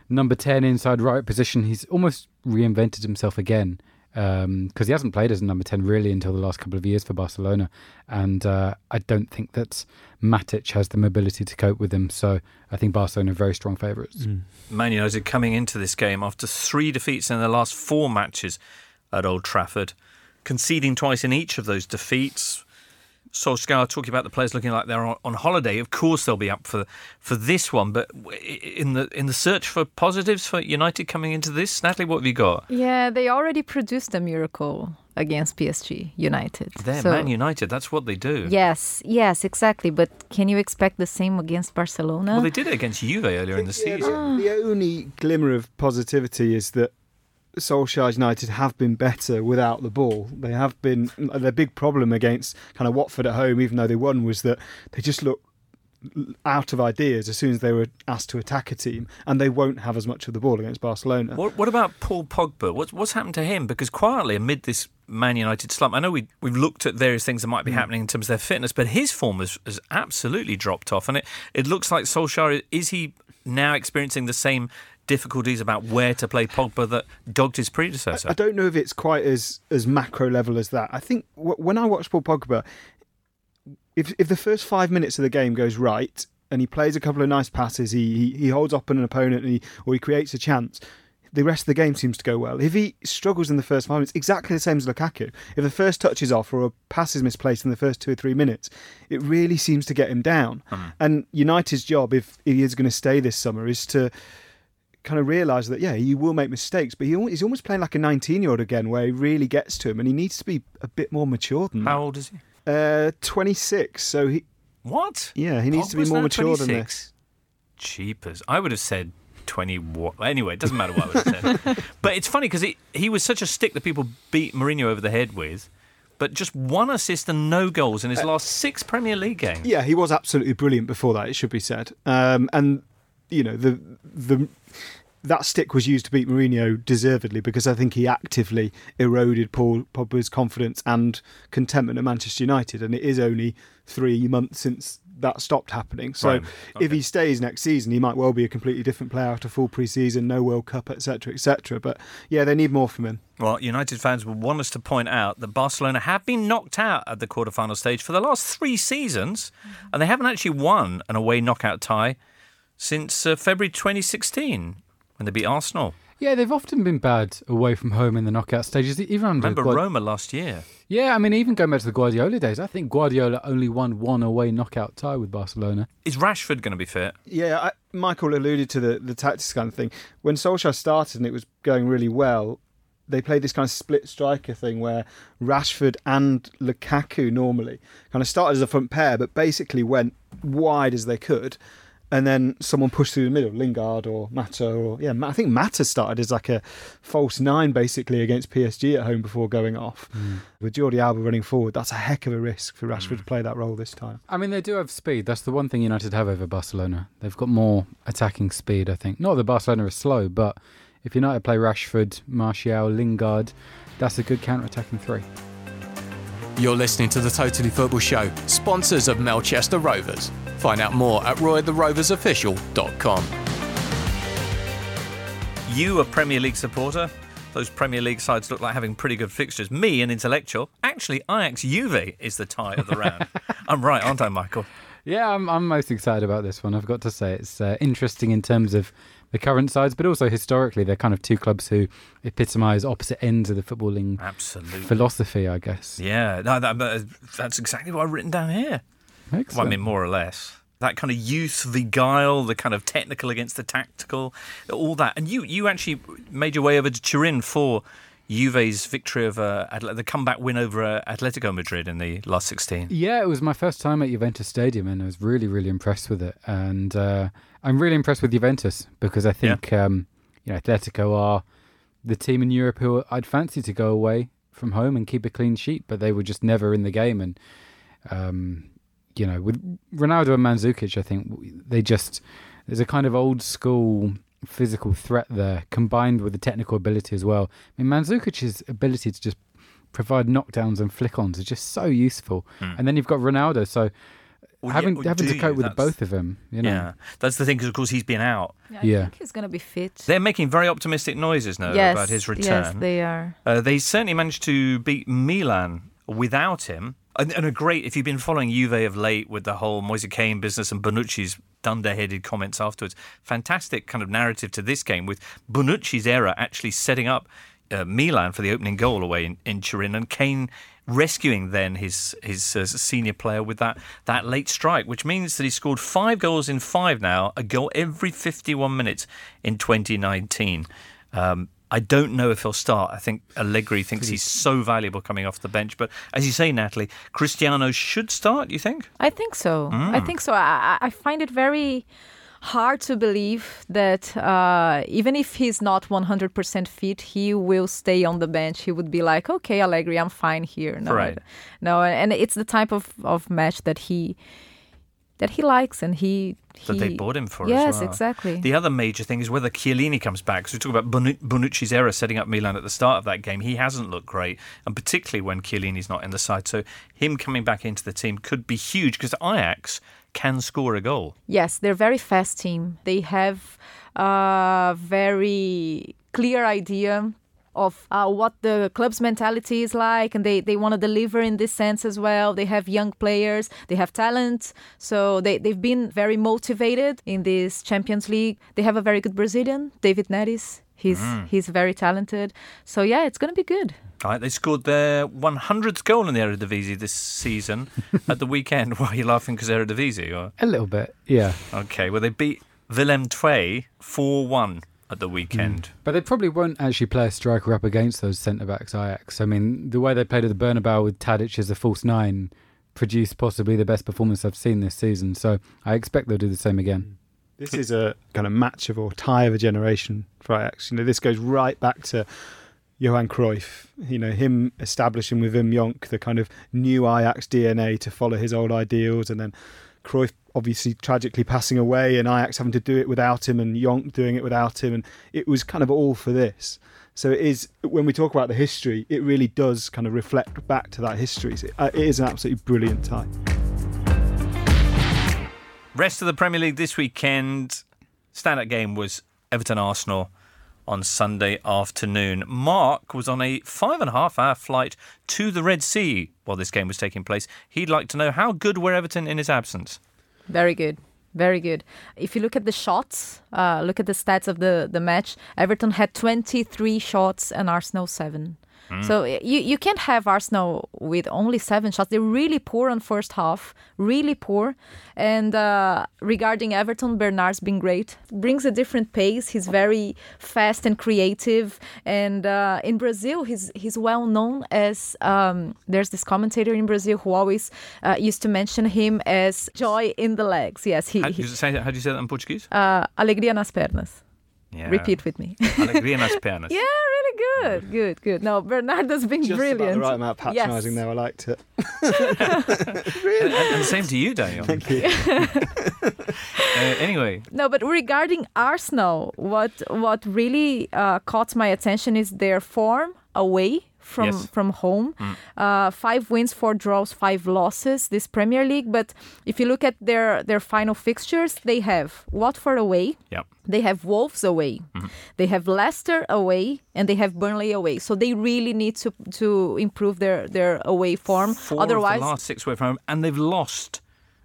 number 10 inside right position, he's almost reinvented himself again because um, he hasn't played as a number 10 really until the last couple of years for Barcelona. And uh, I don't think that Matic has the mobility to cope with him. So I think Barcelona are very strong favourites. Mm. Man United coming into this game after three defeats in the last four matches at Old Trafford, conceding twice in each of those defeats. Solskjaer talking about the players looking like they're on holiday. Of course, they'll be up for for this one. But in the in the search for positives for United coming into this, Natalie, what have you got? Yeah, they already produced a miracle against PSG United. They're so, Man United. That's what they do. Yes, yes, exactly. But can you expect the same against Barcelona? Well, they did it against Juve earlier in the yeah, season. The, the only glimmer of positivity is that Solskjaer United have been better without the ball. They have been their big problem against kind of Watford at home, even though they won, was that they just look out of ideas as soon as they were asked to attack a team, and they won't have as much of the ball against Barcelona. What, what about Paul Pogba? What's what's happened to him? Because quietly amid this Man United slump, I know we we've looked at various things that might be hmm. happening in terms of their fitness, but his form has, has absolutely dropped off, and it it looks like Solskjaer is he now experiencing the same difficulties about where to play Pogba that dogged his predecessor. I don't know if it's quite as as macro level as that. I think w- when I watch Paul Pogba, if if the first five minutes of the game goes right and he plays a couple of nice passes, he he, he holds up an opponent, and he, or he creates a chance. The rest of the game seems to go well. If he struggles in the first five minutes, exactly the same as Lukaku. If the first touch is off or a pass is misplaced in the first two or three minutes, it really seems to get him down. Mm. And United's job, if he is going to stay this summer, is to kind of realise that yeah, he will make mistakes, but he, he's almost playing like a 19-year-old again, where he really gets to him, and he needs to be a bit more mature than How old is he? Uh, 26. So he, What? yeah, he needs to be more mature than 26? this. Cheapers. I would have said 20. What? Anyway, it doesn't matter what I would have said. but it's funny because he was such a stick that people beat Mourinho over the head with, but just one assist and no goals in his last six Premier League games. Yeah, he was absolutely brilliant before that. It should be said. Um, and you know the the that stick was used to beat Mourinho deservedly because I think he actively eroded Paul Pogba's confidence and contentment at Manchester United. And it is only three months since that stopped happening. So Right, if he stays next season, he might well be a completely different player after full pre-season, no World Cup, etc., etc. But yeah, they need more from him. Well, United fans will want us to point out that Barcelona have been knocked out at the quarterfinal stage for the last three seasons, and they haven't actually won an away knockout tie since uh, February 2016 when they beat Arsenal. Yeah, they've often been bad away from home in the knockout stages. Even under Remember Guard- Roma last year? Yeah, I mean, even going back to the Guardiola days, I think Guardiola only won one away knockout tie with Barcelona. Is Rashford going to be fit? Yeah, I, Michael alluded to the the tactics kind of thing. When Solskjaer started and it was going really well, they played this kind of split striker thing where Rashford and Lukaku normally kind of started as a front pair, but basically went wide as they could. And then someone pushed through the middle, Lingard or Mata, or yeah, I think Mata started as like a false nine basically against PSG at home before going off. Hmm. With Jordi Alba running forward, that's a heck of a risk for Rashford to hmm. play that role this time. I mean, they do have speed. That's the one thing United have over Barcelona. They've got more attacking speed, I think. Not that Barcelona is slow, but if United play Rashford, Martial, Lingard, that's a good counter-attacking three. You're listening to the Totally Football Show, sponsors of Melchester Rovers. Find out more at roytheroversofficial.com. You a Premier League supporter? Those Premier League sides look like having pretty good fixtures. Me, an intellectual. Actually, Ajax Juve is the tie of the round. I'm right, aren't I, Michael? Yeah, I'm, I'm most excited about this one. I've got to say it's uh, interesting in terms of the current sides, but also historically, they're kind of two clubs who epitomise opposite ends of the footballing Absolutely. philosophy, I guess. Yeah, no, that, that- that's exactly what I've written down here. Well, I mean, more or less. That kind of youth, the guile, the kind of technical against the tactical, all that. And you, you actually made your way over to Turin for Juve's victory over Atle- the comeback win over uh, Atletico Madrid in the last 16. Yeah, it was my first time at Juventus Stadium, and I was really, really impressed with it. And uh, I'm really impressed with Juventus because I think um, you know Atletico are the team in Europe who I'd fancy to go away from home and keep a clean sheet, but they were just never in the game. And um, you know, with Ronaldo and Mandzukic, I think they just there's a kind of old school physical threat there, combined with the technical ability as well. I mean, Mandzukic's ability to just provide knockdowns and flick-ons is just so useful. And then you've got Ronaldo, so Well, having yeah, having to cope you? with That's- both of them, you know. Yeah, that's the thing, because of course he's been out. I Yeah. think he's gonna be fit. They're making very optimistic noises now yes, about his return. yes, they are. Uh, they certainly managed to beat Milan without him. And, and a great, if you've been following Juve of late with the whole Moise Kean business and Bonucci's dunderheaded comments afterwards, fantastic kind of narrative to this game with Bonucci's error actually setting up uh, Milan for the opening goal away in, in Turin and Kean rescuing then his his uh, senior player with that that late strike, which means that he scored five goals in five now, a goal every 51 minutes in 2019. Um, I don't know if he'll start. I think Allegri thinks he's so valuable coming off the bench. But as you say, Natalie, Cristiano should start. You think? I think so. I Mm. think so. I, I I find it very hard to believe that uh, even if he's not 100% fit, he will stay on the bench. He would be like, okay, Allegri, I'm fine here. No, Right. no, and it's the type of, of match that he that he likes and he, that they bought him for Yes, as well. exactly. The other major thing is whether Chiellini comes back. So we talk about Bonucci's error setting up Milan at the start of that game. He hasn't looked great, and particularly when Chiellini's not in the side. So him coming back into the team could be huge because Ajax can score a goal. Yes, they're a very fast team. They have a very clear idea of uh, what the club's mentality is like, and they, they want to deliver in this sense as well. They have young players, they have talent, so they, they've been very motivated in this Champions League. They have a very good Brazilian, David Neres. He's he's very talented. So yeah, it's going to be good. All right, they scored their 100th goal in the Eredivisie this season at the weekend. Why are you laughing because Eredivisie? Or? A little bit, yeah. Okay, well, they beat Willem II 4 1 at the weekend. Mm. But they probably won't actually play a striker up against those centre backs, Ajax. I mean, the way they played at the Bernabeu with Tadic as a false nine produced possibly the best performance I've seen this season. So I expect they'll do the same again. Mm. This is a kind of match of or tie of a generation for Ajax. You know, this goes right back to Johan Cruyff. You know, him establishing with Wim Jonk the kind of new Ajax DNA to follow his old ideals, and then Cruyff obviously tragically passing away, and Ajax having to do it without him, and Jonk doing it without him, and it was kind of all for this. So it is when we talk about the history, it really does kind of reflect back to that history. So uh, it is an absolutely brilliant tie. Rest of the Premier League this weekend, standout game was Everton Arsenal on Sunday afternoon. Mark was on a five and a half hour flight to the Red Sea while this game was taking place. He'd like to know how good were Everton in his absence? Very good. Very good. If you look at the shots, uh, look at the stats of the, the match, Everton had 23 shots and Arsenal 7. So you, you can't have Arsenal with only seven shots. They're really poor on first half, really poor. And uh, regarding Everton, Bernard's been great. Brings a different pace. He's very fast and creative. And uh, in Brazil, he's he's well known as. Um, there's this commentator in Brazil who always uh, used to mention him as joy in the legs. Yes, he. How do he you say, how do you say that in Portuguese? uh, alegria nas pernas. Yeah. Repeat with me. Alegria nas pernas. yeah, really good, good, good. No, Bernardo's been Just brilliant. about the right amount of patronising Yes. there. I liked it. And, and same to you, Daniel. Thank you. Uh, anyway, No, but regarding Arsenal, what what really uh, caught my attention is their form away from Yes. from home. Uh, five wins, four draws, five losses this Premier League. But if you look at their their final fixtures, they have Watford away. yeah. They have Wolves away. They have Leicester away, and they have Burnley away. So they really need to to improve their their away form. Four Otherwise, last six away from home, and they've lost.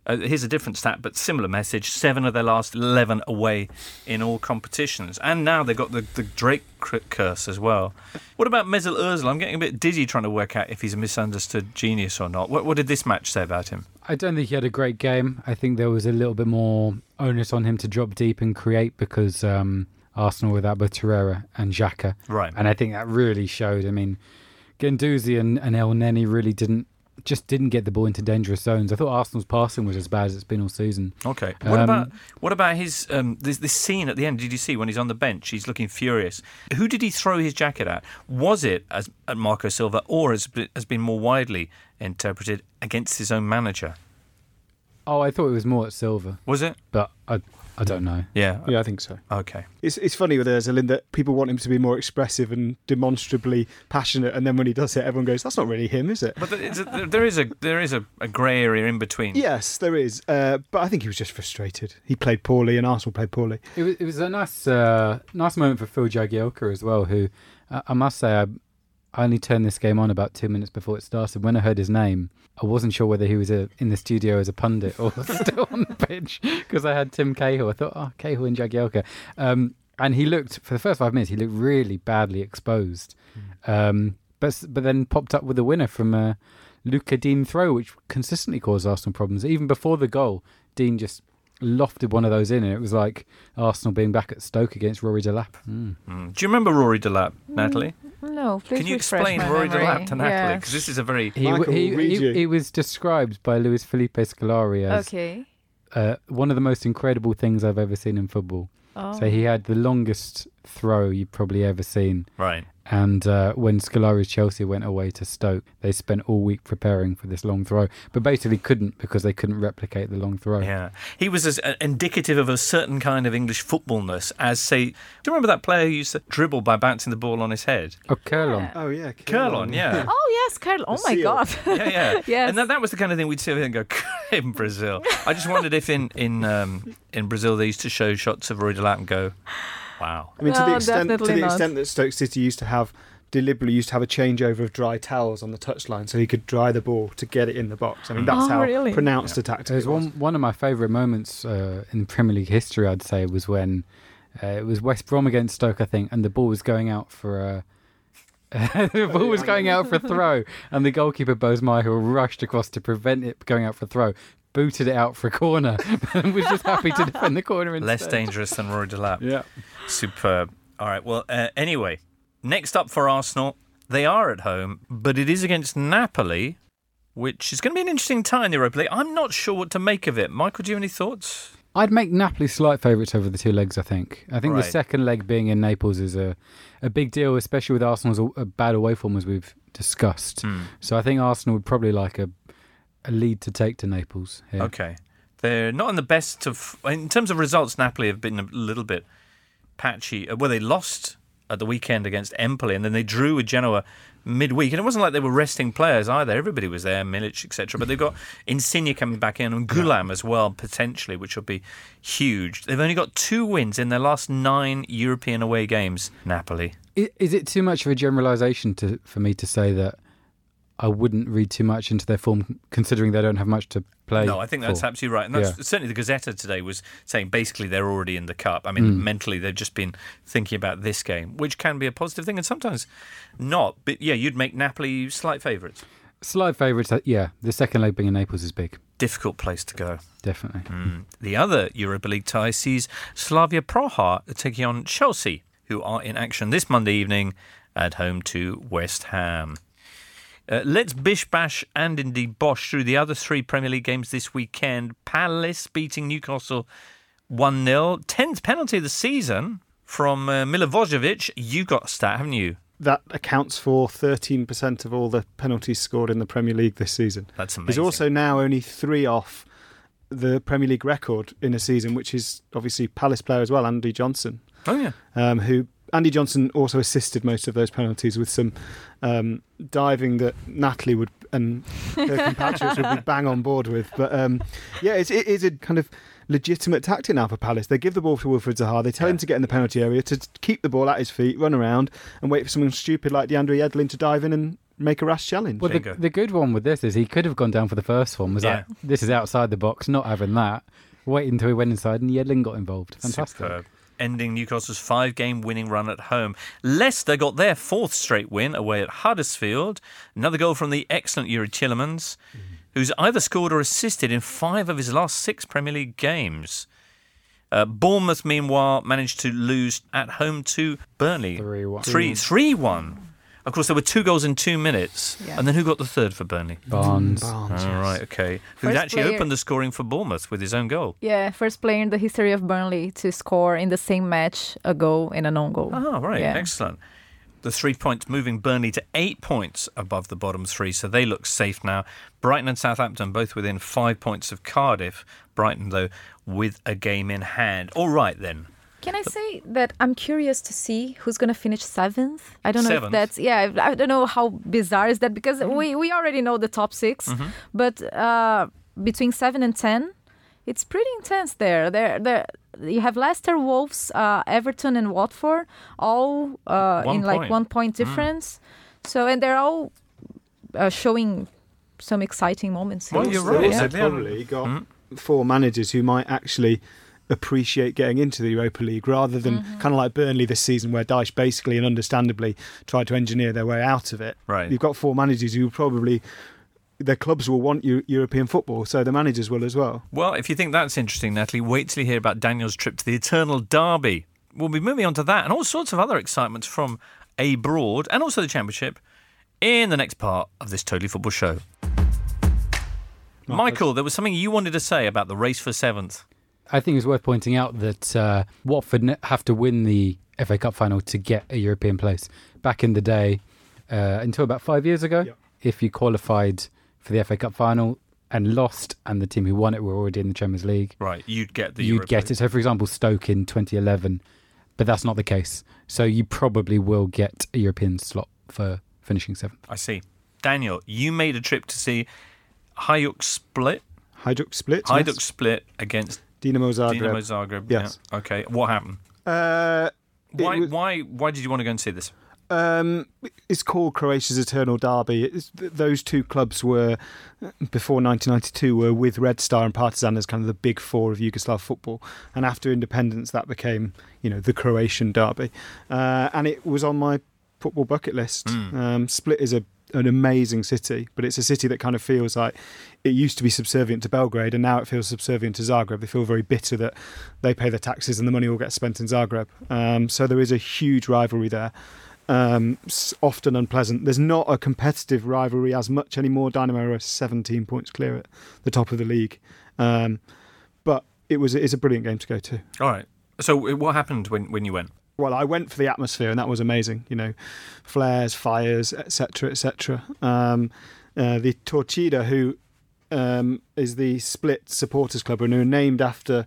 Uh, here's a different stat, but similar message: seven of their last eleven away in all competitions, and now they've got the, the Drake curse as well. What about Mesut Ozil? I'm getting a bit dizzy trying to work out if he's a misunderstood genius or not. What, what did this match say about him? I don't think he had a great game. I think there was a little bit more onus on him to drop deep and create because um, Arsenal without both Torreira and Xhaka. Right. And I think that really showed. I mean, Guendouzi and, and El Neni really didn't just didn't get the ball into dangerous zones. I thought Arsenal's passing was as bad as it's been all season. Okay. What Um, about what about his um, this this scene at the end? Did you see when he's on the bench? He's looking furious. Who did he throw his jacket at? Was it as at Marco Silva, or has has been more widely interpreted against his own manager? Oh, I thought it was more at Silva. Was it? but I I don't know. Yeah. Yeah, I think so. Okay. It's it's funny with Ozil in that people want him to be more expressive and demonstrably passionate, and then when he does it, everyone goes, "That's not really him, is it?" But there is a, there is a there is a, a grey area in between. Yes, there is. Uh, but I think he was just frustrated. He played poorly, and Arsenal played poorly. It was, it was a nice uh, nice moment for Phil Jagielka as well, who uh, I must say I, I only turned this game on about two minutes before it started. When I heard his name, I wasn't sure whether he was uh in the studio as a pundit or still on the pitch because I had Tim Cahill. I thought, oh, Cahill and Jagielka. Um, and he looked, for the first five minutes, he looked really badly exposed. Um, but, but then popped up with a winner from a Lucas Digne throw, which consistently caused Arsenal problems. Even before the goal, Digne just lofted one of those in, and it was like Arsenal being back at Stoke against Rory Delap. Mm. Mm. Do you remember Rory Delap, Natalie? No. Please Can you refresh explain my Rory memory. Delap to Natalie? Yeah. Because this is a very He, Michael he, will read he, you. he was described by Luis Felipe Scolari as Okay. uh, one of the most incredible things I've ever seen in football. Oh. So he had the longest throw you've probably ever seen, right. And uh, when Scolari's Chelsea went away to Stoke, they spent all week preparing for this long throw, but basically couldn't because they couldn't replicate the long throw. Yeah, he was as uh, indicative of a certain kind of English footballness as, say, do you remember that player who used to dribble by bouncing the ball on his head? Oh, Kerlon. Oh yeah, Kerlon, yeah. Oh yes, Carl. Oh my seal. God. yeah, yeah. Yes. And that, that was the kind of thing we'd see and go in Brazil. I just wondered if in in um, in Brazil they used to show shots of Roy Delap and go, wow. I mean, to the extent to the not. extent that Stoke City used to have deliberately used to have a changeover of dry towels on the touchline so he could dry the ball to get it in the box. I mean, that's Oh, how really? pronounced the tactic There's was. one one of my favourite moments uh, in Premier League history. I'd say was when uh, it was West Brom against Stoke, I think, and the ball was going out for a. the ball was going out for a throw, and the goalkeeper Boaz Myhill rushed across to prevent it going out for a throw, booted it out for a corner, and was just happy to defend the corner instead. Less dangerous than Roy Delap. Yeah. Superb. All right. Well, uh, anyway, next up for Arsenal, they are at home, but it is against Napoli, which is going to be an interesting tie in the Europa League. I'm not sure what to make of it. Michael, do you have any thoughts? I'd make Napoli slight favourites over the two legs. I think. I think Right. the second leg being in Naples is a a big deal, especially with Arsenal's a, a bad away form as we've discussed. Hmm. So I think Arsenal would probably like a a lead to take to Naples. Here. Okay. They're not in the best of. In terms of results, Napoli have been a little bit patchy. Uh, Well, they lost at the weekend against Empoli, and then they drew with Genoa midweek. And it wasn't like they were resting players either. Everybody was there, Milik, etc. But they've got Insigne coming back in and Ghoulam as well, potentially, which will be huge. They've only got two wins in their last nine European away games, Napoli. Is it too much of a generalisation to for me to say that I wouldn't read too much into their form, considering they don't have much to play? No, I think that's for? absolutely right. And that's Yeah. certainly the Gazzetta today was saying basically they're already in the cup. I mean, Mm. mentally they've just been thinking about this game, which can be a positive thing and sometimes not. But yeah, you'd make Napoli slight favourites. Slight favourites. uh, Yeah, the second leg being in Naples is big, Difficult place to go. definitely. Mm. The other Europa League tie sees Slavia Praha taking on Chelsea, who are in action this Monday evening at home to West Ham. Uh, let's bish bash and indeed bosh through the other three Premier League games this weekend. Palace beating Newcastle 1 0. 10th penalty of the season from uh, Milivojevic. You've got a stat, haven't you? That accounts for 13% of all the penalties scored in the Premier League this season. That's amazing. He's also now only three off the Premier League record in a season, which is obviously Palace player as well, Andy Johnson, Oh, yeah. um, who Andy Johnson also assisted most of those penalties with some um, diving that Natalie would and her compatriots would be bang on board with. But um, yeah, it's, it is a kind of legitimate tactic now for Palace. They give the ball to Wilfred Zaha, they tell Yeah. him to get in the penalty area to keep the ball at his feet, run around, and wait for someone stupid like DeAndre Yedlin to dive in and make a rash challenge. Well, the, the good one with this is he could have gone down for the first one. Was Yeah. like, this is outside the box, not having that. Wait until he went inside and Yedlin got involved. Fantastic. Superb. Ending Newcastle's five game winning run at home. Leicester got their fourth straight win away at Huddersfield. Another goal from the excellent Youri Tielemans, who's either scored or assisted in five of his last six Premier League games. Uh, Bournemouth, meanwhile, managed to lose at home to Burnley. 3-1. Three, 3 1. Of course, there were two goals in two minutes. Yeah. And then who got the third for Burnley? Barnes. Barnes, All yes. right, okay. Who First actually player- opened the scoring for Bournemouth with his own goal. Yeah, first player in the history of Burnley to score in the same match a goal and a non goal. Oh, right. Yeah. Excellent. The three points moving Burnley to eight points above the bottom three, so they look safe now. Brighton and Southampton both within five points of Cardiff. Brighton, though, with a game in hand. All right, then. Can I say that I'm curious to see who's going to finish seventh? I don't know Seventh? if that's yeah. I don't know how bizarre is that because we we already know the top 6 Mm-hmm. but uh, between seven and ten, it's pretty intense there. There, there. You have Leicester, Wolves, uh, Everton, and Watford, all uh, in like point. Mm. one point difference. So and they're all uh, showing some exciting moments. Well, here. you're They've right. also Yeah. Mm-hmm. probably got four managers who might actually appreciate getting into the Europa League rather than Mm-hmm. kind of like Burnley this season, where Dyche basically and understandably tried to engineer their way out of it. Right. You've got four managers who probably their clubs will want Eu- European football, so the managers will as well. Well, if you think that's interesting, Natalie, wait till you hear about Daniel's trip to the Eternal Derby. We'll be moving on to that and all sorts of other excitements from abroad and also the Championship in the next part of this Totally Football show. Michael, there was something you wanted to say about the race for seventh. I think it's worth pointing out that uh, Watford have to win the FA Cup final to get a European place back in the day, uh, until about five years ago, Yeah. if you qualified for the FA Cup final and lost, and the team who won it were already in the Champions League, Right, you'd get the you'd Europa get League. it. So, for example, Stoke in 2011, but that's not the case. So, you probably will get a European slot for finishing seventh. I see. Daniel, you made a trip to see Hajduk Split. Hajduk Split. Hajduk yes. Split against Dinamo Zagreb. Dinamo Zagreb. Yes. Yeah. Okay. What happened? Uh, Why? was- Why? Why did you want to go and see this? Um, it's called Croatia's Eternal Derby. It's, those two clubs were before 1992 were with Red Star and Partizan as kind of the big four of Yugoslav football, and after independence that became you know the Croatian derby, uh, and it was on my football bucket list. Um, Split is a an amazing city, but it's a city that kind of feels like it used to be subservient to Belgrade, and now it feels subservient to Zagreb. They feel very bitter that they pay the taxes and the money all gets spent in Zagreb. Um, so there is a huge rivalry there um, often unpleasant. There's not a competitive rivalry as much anymore. Dynamo are 17 points clear at the top of the league, um, but it was it's a brilliant game to go to. All right. So, what happened when when you went? Well, I went for the atmosphere, and that was amazing. You know, flares, fires, etc., etc. Um, uh, the Torcida, who um, is the Split Supporters Club, and who are named after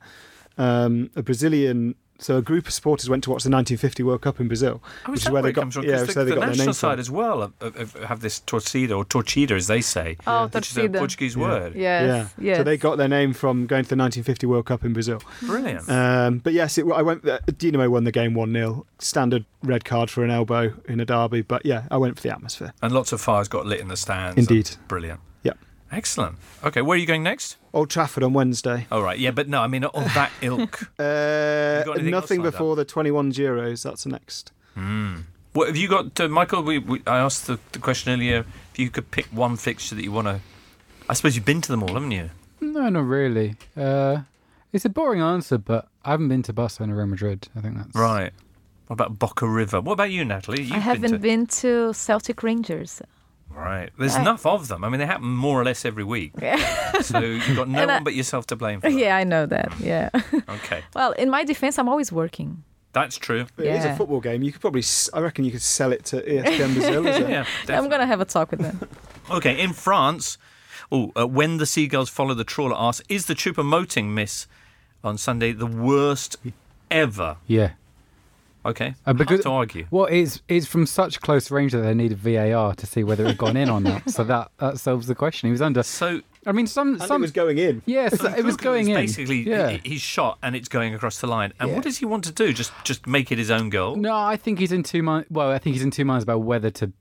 um, a Brazilian. So a group of supporters went to watch the 1950 World Cup in Brazil, Oh, which is is where where they it got comes from? yeah, 'Cause so the, they the got their national name side from. as well have, have, have this torcida or torcida as they say, Oh, which is a. Portuguese Yeah. word. Yes. yeah. Yes. So they got their name from going to the 1950 World Cup in Brazil. Brilliant. Um, but yes, it, I went. Uh, Dinamo won the game one 0 Standard red card for an elbow in a derby. But yeah, I went for the atmosphere. and lots of fires got lit in the stands. Indeed. Brilliant. Yep. Excellent. Okay, where are you going next? Old Trafford on Wednesday. All right. Yeah, but no, I mean on that ilk. Uh, got anything else nothing lined before the 21 Euros. That's the next. What have you got, uh, Michael? We, we, I asked the, the question earlier. If you could pick one fixture that you want to, I suppose you've been to them all, haven't you? No, not really. Uh, it's a boring answer, but I haven't been to Barcelona, or Real Madrid. I think that's Right. What about Boca River? What about you, Natalie? You've I haven't been to. been to Celtic Rangers. Right. There's I- enough of them. I mean, they happen more or less every week. Yeah. so you've got no And I- one but yourself to blame for that. Yeah, I know that. Yeah. Okay. well, in my defense, I'm always working. That's true. It is a football game. You could probably. I reckon you could sell it to ESPN Brazil. As a, Yeah. I'm gonna have a talk with them. Okay, in France, oh, uh, when the seagulls follow the trawler asks, is the Choupo-Moting miss on Sunday the worst ever? yeah. Okay, Uh, because hard to argue. well, it's it's from such close range that they needed VAR to see whether it had gone in or not. So that that solves the question. He was under. So I mean, some And some it was going in. Yes, it was going in. Basically, yeah. he's shot and it's going across the line. And Yeah. what does he want to do? Just just make it his own goal? No, I think he's in two minds. Well, I think he's in two minds about whether to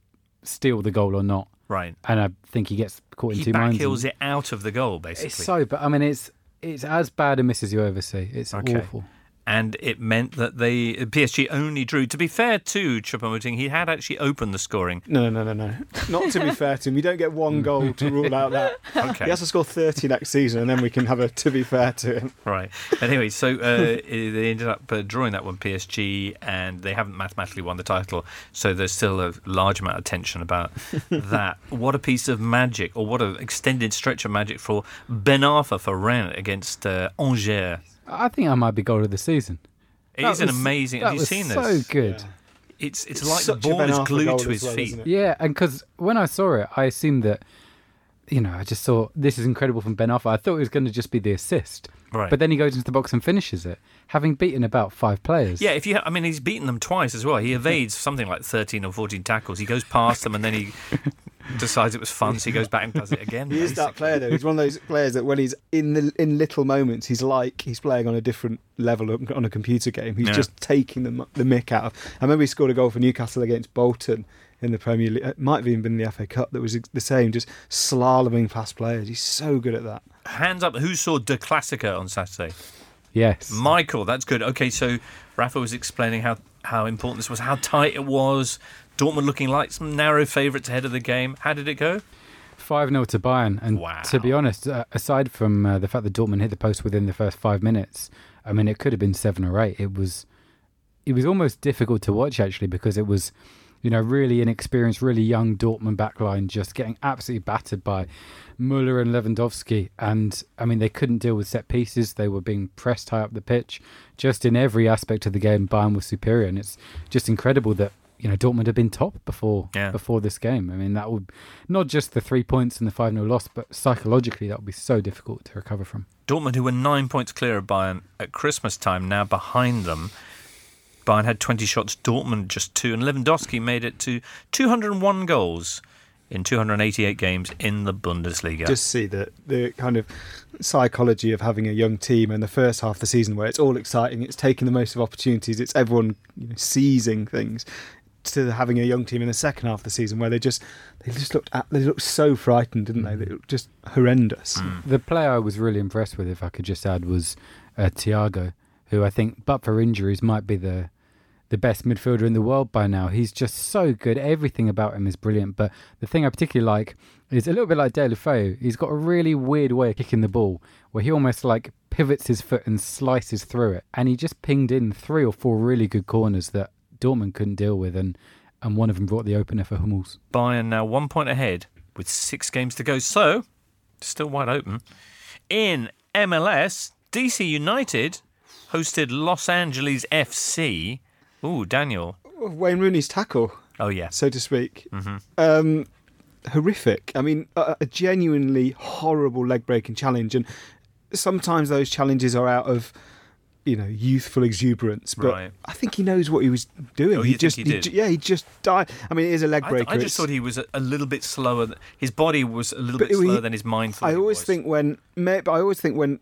steal the goal or not, Right. and I think he gets caught in He two minds. backhills and- it out of the goal, basically. It's so, but I mean, it's it's as bad a miss as you ever see. It's Okay. awful. And it meant that they PSG only drew. To be fair to Choupo-Moting, he had actually opened the scoring. No, no, no, no, no. Not to be fair to him, you don't get one goal to rule out that. Okay. He has to score 30 next season, and then we can have a to be fair to him. Right. Anyway, so uh, they ended up uh, drawing that one PSG, and they haven't mathematically won the title. So there's still a large amount of tension about that. What a piece of magic, or what an extended stretch of magic for Ben Arfa for Rennes against uh, Angers. I think I might be goal of the season. It That is an amazing. That Have you was seen so this? good. Yeah. It's it's It's like the ball is glued to his well, feet. Yeah, and because when I saw it, I assumed that, you know, I just thought this is incredible from Ben Arfa. I thought it was going to just be the assist, Right. but then he goes into the box and finishes it, having beaten about five players. Yeah, if you, ha- I mean, he's beaten them twice as well. He evades something like thirteen or fourteen tackles. He goes past them and then he decides it was fun, so he goes back and does it again. He is that player though. He's one of those players that when he's in the in little moments, he's like he's playing on a different level of- on a computer game. He's Yeah. just taking the the mick out of. I remember he scored a goal for Newcastle against Bolton in the Premier League. It might have even been the FA Cup. That was the same, just slaloming past players. He's so good at that. Hands up, who saw Der Klassiker on Saturday? Yes. Michael, that's good. Okay, so Rafa was explaining how, how important this was, how tight it was. Dortmund looking like some narrow favourites ahead of the game. How did it go? 5 0 to Bayern. And Wow. to be honest, uh, aside from uh, the fact that Dortmund hit the post within the first five minutes, I mean, it could have been seven or eight. It was, it was almost difficult to watch actually because it was, you know, really inexperienced, really young Dortmund backline just getting absolutely battered by Muller and Lewandowski. And I mean, they couldn't deal with set pieces. They were being pressed high up the pitch. Just in every aspect of the game, Bayern was superior. And it's just incredible that you know Dortmund had been top before Yeah. before this game. I mean, that would not just the three points and the five 0 loss, but psychologically that would be so difficult to recover from. Dortmund, who were nine points clear of Bayern at Christmas time, now behind them. Bayern had 20 shots, Dortmund just two, and Lewandowski made it to 201 goals in 288 games in the Bundesliga. Just see the the kind of psychology of having a young team in the first half of the season where it's all exciting, it's taking the most of opportunities, it's everyone you know, seizing things. To having a young team in the second half of the season where they just they just looked at, they looked so frightened, didn't they? They looked just horrendous. The player I was really impressed with, if I could just add, was uh, Thiago, who I think, but for injuries, might be the the best midfielder in the world by now. He's just so good. Everything about him is brilliant. But the thing I particularly like is a little bit like Deulofeu. He's got a really weird way of kicking the ball, where he almost like pivots his foot and slices through it, and he just pinged in three or four really good corners that Dortmund couldn't deal with, and and one of them brought the opener for Hummels. Bayern now one point ahead with six games to go, so still wide open. In MLS, DC United hosted Los Angeles FC. Ooh, Daniel. Wayne Rooney's tackle, Oh, yeah. so to speak, um, horrific. I mean, a, a genuinely horrible leg breaking challenge, and sometimes those challenges are out of you know youthful exuberance, but Right. I think he knows what he was doing. Oh, he just, he did? ju- yeah, he just died. I mean, it is a leg I, breaker. I just It's- thought he was a, a little bit slower. His body was a little But bit he- slower than his mind I always think when, but I always think when.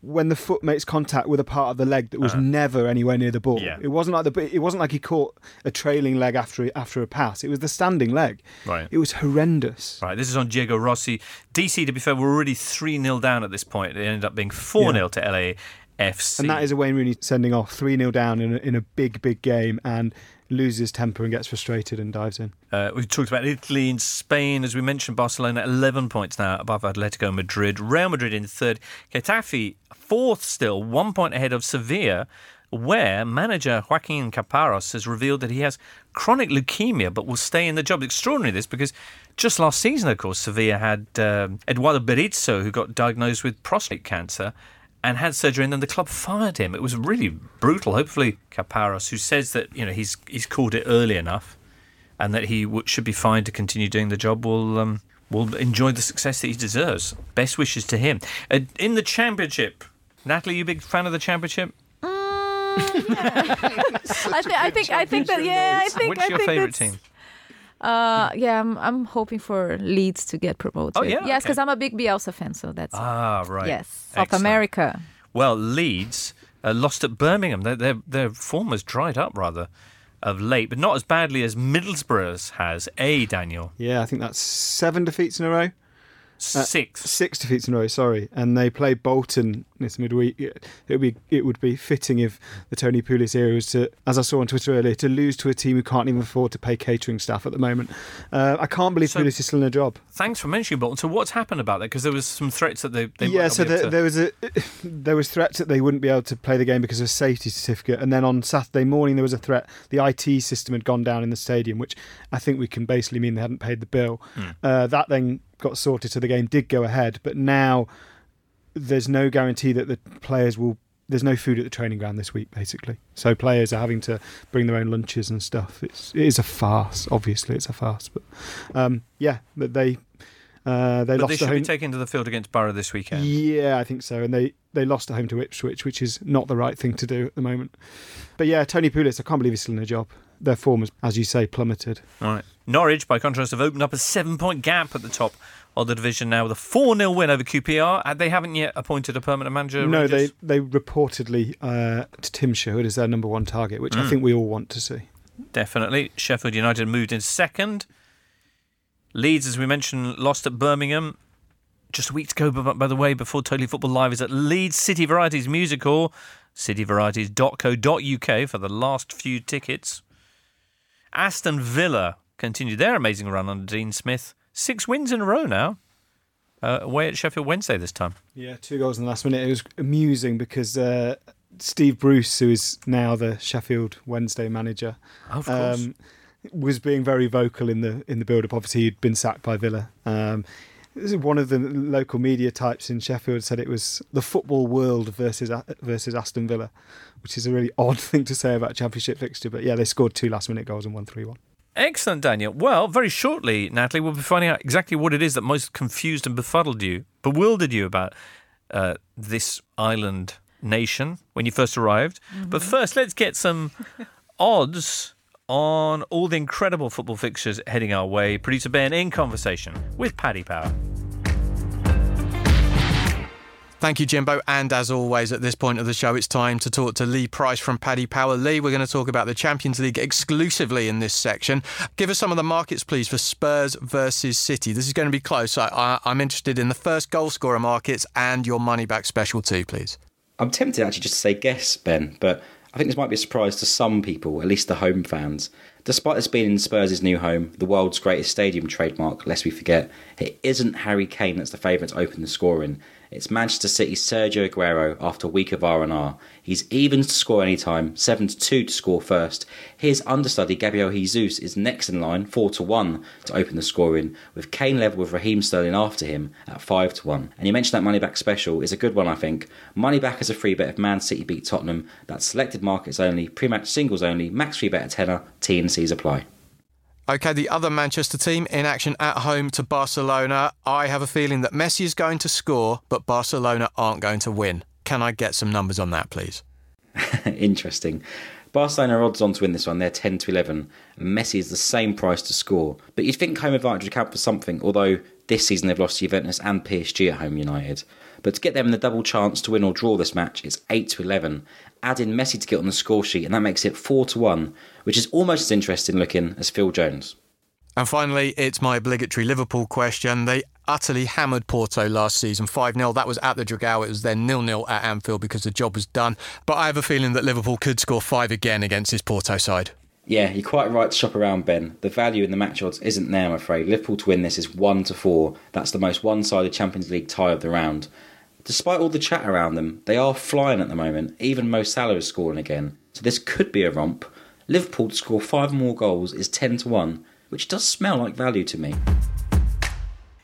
When the foot makes contact with a part of the leg that was uh-huh. never anywhere near the ball. Yeah. it wasn't like the it wasn't like he caught a trailing leg after after a pass. It was the standing leg. Right. It was horrendous. Right, this is on Diego Rossi. DC, to be fair, were already 3 0 down at this point. It ended up being 4 0 to LA LAFC. And that is a Wayne Rooney sending off 3 0 down in a, in a big, big game and loses temper and gets frustrated and dives in. Uh, we've talked about Italy and Spain. As we mentioned, Barcelona 11 points now above Atletico Madrid. Real Madrid in third. Getafe fourth still, one point ahead of Sevilla, where manager Joaquin Caparros has revealed that he has chronic leukemia but will stay in the job. Extraordinary this because just last season, of course, Sevilla had um, Eduardo Berizzo who got diagnosed with prostate cancer and had surgery, and then the club fired him. It was really brutal. Hopefully, Caparros, who says that you know he's he's called it early enough, and that he w- should be fine to continue doing the job, will um, will enjoy the success that he deserves. Best wishes to him. Uh, in the championship, Natalie, you a big fan of the championship? I, th- I think I think that yeah I think Which I is your think favourite that's- team? Uh, yeah, I'm, I'm hoping for Leeds to get promoted. Oh, yeah? yes, Okay. because I'm a big Bielsa fan, so that's Ah, right. yes, South America. Well, Leeds uh, lost at Birmingham. Their, their their form has dried up rather of late, but not as badly as Middlesbrough's has. A Daniel Yeah, I think that's seven defeats in a row. Six. Six defeats in a row, sorry. And they play Bolton this midweek. It would be it would be fitting if the Tony Pulis era was to, as I saw on Twitter earlier, to lose to a team who can't even afford to pay catering staff at the moment. Uh, I can't believe So- Pulis is still in a job. Thanks for mentioning Bolton. So what's happened about that? Because there was some threats that they, they yeah, so there, to- there was a there was threats that they wouldn't be able to play the game because of a safety certificate, and then on Saturday morning there was a threat. The IT system had gone down in the stadium, which I think we can basically mean they hadn't paid the bill. Hmm. Uh, that then got sorted, so the game did go ahead. But now there's no guarantee that the players will. There's no food at the training ground this week, basically. So players are having to bring their own lunches and stuff. It's it is a farce. Obviously, it's a farce. But um, yeah, but they uh, they but lost they should home. be taken to the field against Borough this weekend. Yeah, I think so. And they, they lost at home to Ipswich, which is not the right thing to do at the moment. But yeah, Tony Pulis, I can't believe he's still in a job. Their form has, as you say, plummeted. All right. Norwich, by contrast, have opened up a seven-point gap at the top of the division now with a 4-0 win over QPR. Uh, They haven't yet appointed a permanent manager. no, Rangers? they, they reportedly uh, to Tim Sherwood is their number one target, which I think we all want to see. Definitely. Sheffield United moved in second. Leeds, as we mentioned, lost at Birmingham. Just a week to go, by, by the way, before Totally Football Live is at Leeds City Varieties Music Hall, cityvarieties.co.uk for the last few tickets. Aston Villa continued their amazing run under Dean Smith. Six wins in a row now. Uh, away at Sheffield Wednesday this time. Yeah, two goals in the last minute. It was amusing because uh, Steve Bruce, who is now the Sheffield Wednesday manager, Of um, was being very vocal in the in the build up. Obviously, he'd been sacked by Villa, um, one of the local media types in Sheffield said it was the football world versus versus Aston Villa, which is a really odd thing to say about a championship fixture. But yeah, they scored two last minute goals and won three one. Excellent, Daniel. Well, very shortly, Natalie, we'll be finding out exactly what it is that most confused and befuddled you, bewildered you about uh, this island nation when you first arrived. Mm-hmm. But first, let's get some odds on all the incredible football fixtures heading our way. Producer Ben in conversation with Paddy Power. Thank you, Jimbo. And as always, at this point of the show, it's time to talk to Lee Price from Paddy Power. Lee, we're going to talk about the Champions League exclusively in this section. Give us some of the markets, please, for Spurs versus City. This is going to be close. I, am interested in the first goal scorer markets and your money back special too, please. I'm tempted actually just to say guess, Ben, but I think this might be a surprise to some people, at least the home fans. Despite this being in Spurs' new home, the world's greatest stadium trademark, lest we forget, it isn't Harry Kane that's the favourite to open the scoring. It's Manchester City's Sergio Aguero after a week of R&R. He's even to score anytime, 7 to 2 to score first. His understudy Gabriel Jesus is next in line, 4 to 1 to open the scoring, with Kane level with Raheem Sterling after him at 5 to 1. And you mentioned that money back special is a good one, I think. Money back is a free bet if Man City beat Tottenham. That's selected markets only, pre-match singles only, max free bet at tenner, T and C's apply. Okay, the other Manchester team in action at home to Barcelona. I have a feeling that Messi is going to score, but Barcelona aren't going to win. Can I get some numbers on that, please? Interesting. Barcelona are odds on to win this one. They're 10 to 11. Messi is the same price to score. But you'd think home advantage would count for something, although this season they've lost to Juventus and PSG at home United. But to get them the double chance to win or draw this match, it's 8 to 11. Add in Messi to get on the score sheet, and that makes it 4 to 1, which is almost as interesting looking as Phil Jones. And finally, it's my obligatory Liverpool question. They utterly hammered Porto last season 5 0. That was at the Dragao. It was then 0 0 at Anfield because the job was done. But I have a feeling that Liverpool could score five again against this Porto side. Yeah, you're quite right to shop around, Ben. The value in the match odds isn't there, I'm afraid. Liverpool to win this is 1 to 4. That's the most one sided Champions League tie of the round. Despite all the chat around them, they are flying at the moment. Even Mo Salah is scoring again. So this could be a romp. Liverpool to score five more goals is 10 to 1, which does smell like value to me.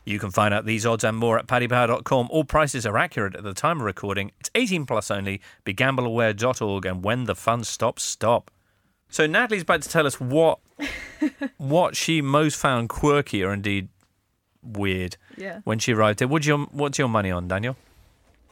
You can find out these odds and more at paddypower.com. All prices are accurate at the time of recording. It's 18 plus only. BeGambleAware.org and when the fun stops, stop. So Natalie's about to tell us what what she most found quirky or indeed weird yeah. when she arrived here. What's your what's your money on, Daniel?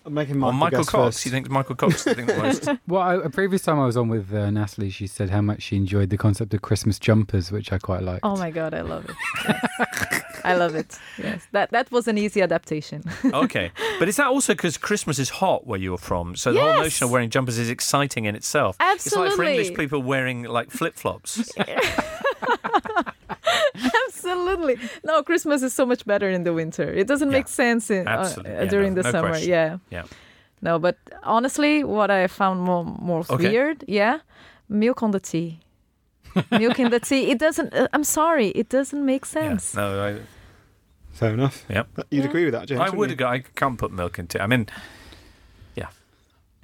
I'm making Michael, Michael Cox. First. You think Michael Cox? I think the most. well, I, a previous time I was on with uh, Natalie, she said how much she enjoyed the concept of Christmas jumpers, which I quite liked. Oh my god, I love it. Yes. I love it. Yes, that that was an easy adaptation. okay, but is that also because Christmas is hot where you're from? So the yes. whole notion of wearing jumpers is exciting in itself. Absolutely. It's like for English people wearing like flip flops. Absolutely. No, Christmas is so much better in the winter. It doesn't Yeah. make sense in, uh, Yeah, during no- the no summer. question. Yeah. Yeah. No, but honestly, what I found more more Okay. weird, yeah, milk on the tea. milk in the tea. It doesn't. Uh, I'm sorry, it doesn't make Yeah. sense. No, I, Fair enough. Yep. You'd Yeah. agree with that, James? I wouldn't would. you? I can't put milk into. I mean,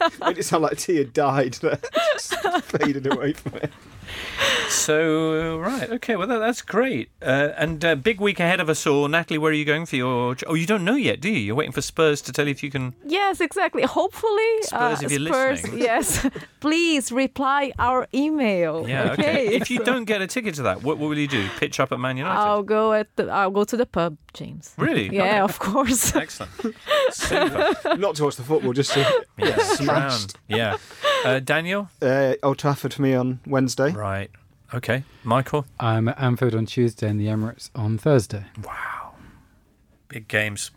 Made it sound like tea had died there. Just faded away from it. So right. Okay. Well, that, that's great. Uh, and uh, big week ahead of us all. Natalie, where are you going for your? Oh, you don't know yet, do you? You're waiting for Spurs to tell you if you can. Yes, exactly. Hopefully, uh, Spurs, if you're Spurs. listening. Yes, please reply our email. Yeah. Okay. If you don't get a ticket to that, what, what will you do? Pitch up at Man United? I'll go at the. I'll go to the pub, James. Really? Yeah, of course. Excellent. Super. Not to watch the football, just to Yeah. Smashed. Yeah. Uh, Daniel. uh, Old Trafford for me on Wednesday. Right. Okay. Michael. I'm at Anfield on Tuesday and the Emirates on Thursday. Wow. Big games.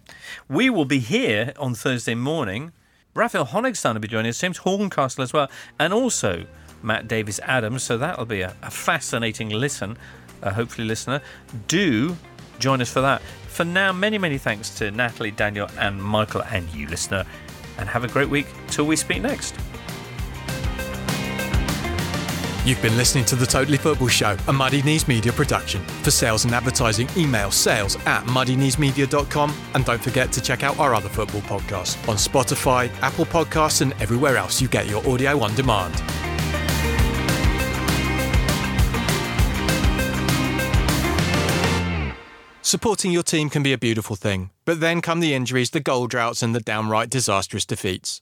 We will be here on Thursday morning. Raphael Honigstein will be joining us, James Horncastle as well, and also Matt Davis Adams. So that'll be a, a fascinating listen, uh, hopefully, listener. Do join us for that. For now, many, many thanks to Natalie, Daniel, and Michael, and you, listener. And have a great week till we speak next. You've been listening to The Totally Football Show, a Muddy Knees Media production. For sales and advertising, email sales at muddykneesmedia.com and don't forget to check out our other football podcasts on Spotify, Apple Podcasts, and everywhere else you get your audio on demand. Supporting your team can be a beautiful thing, but then come the injuries, the goal droughts, and the downright disastrous defeats.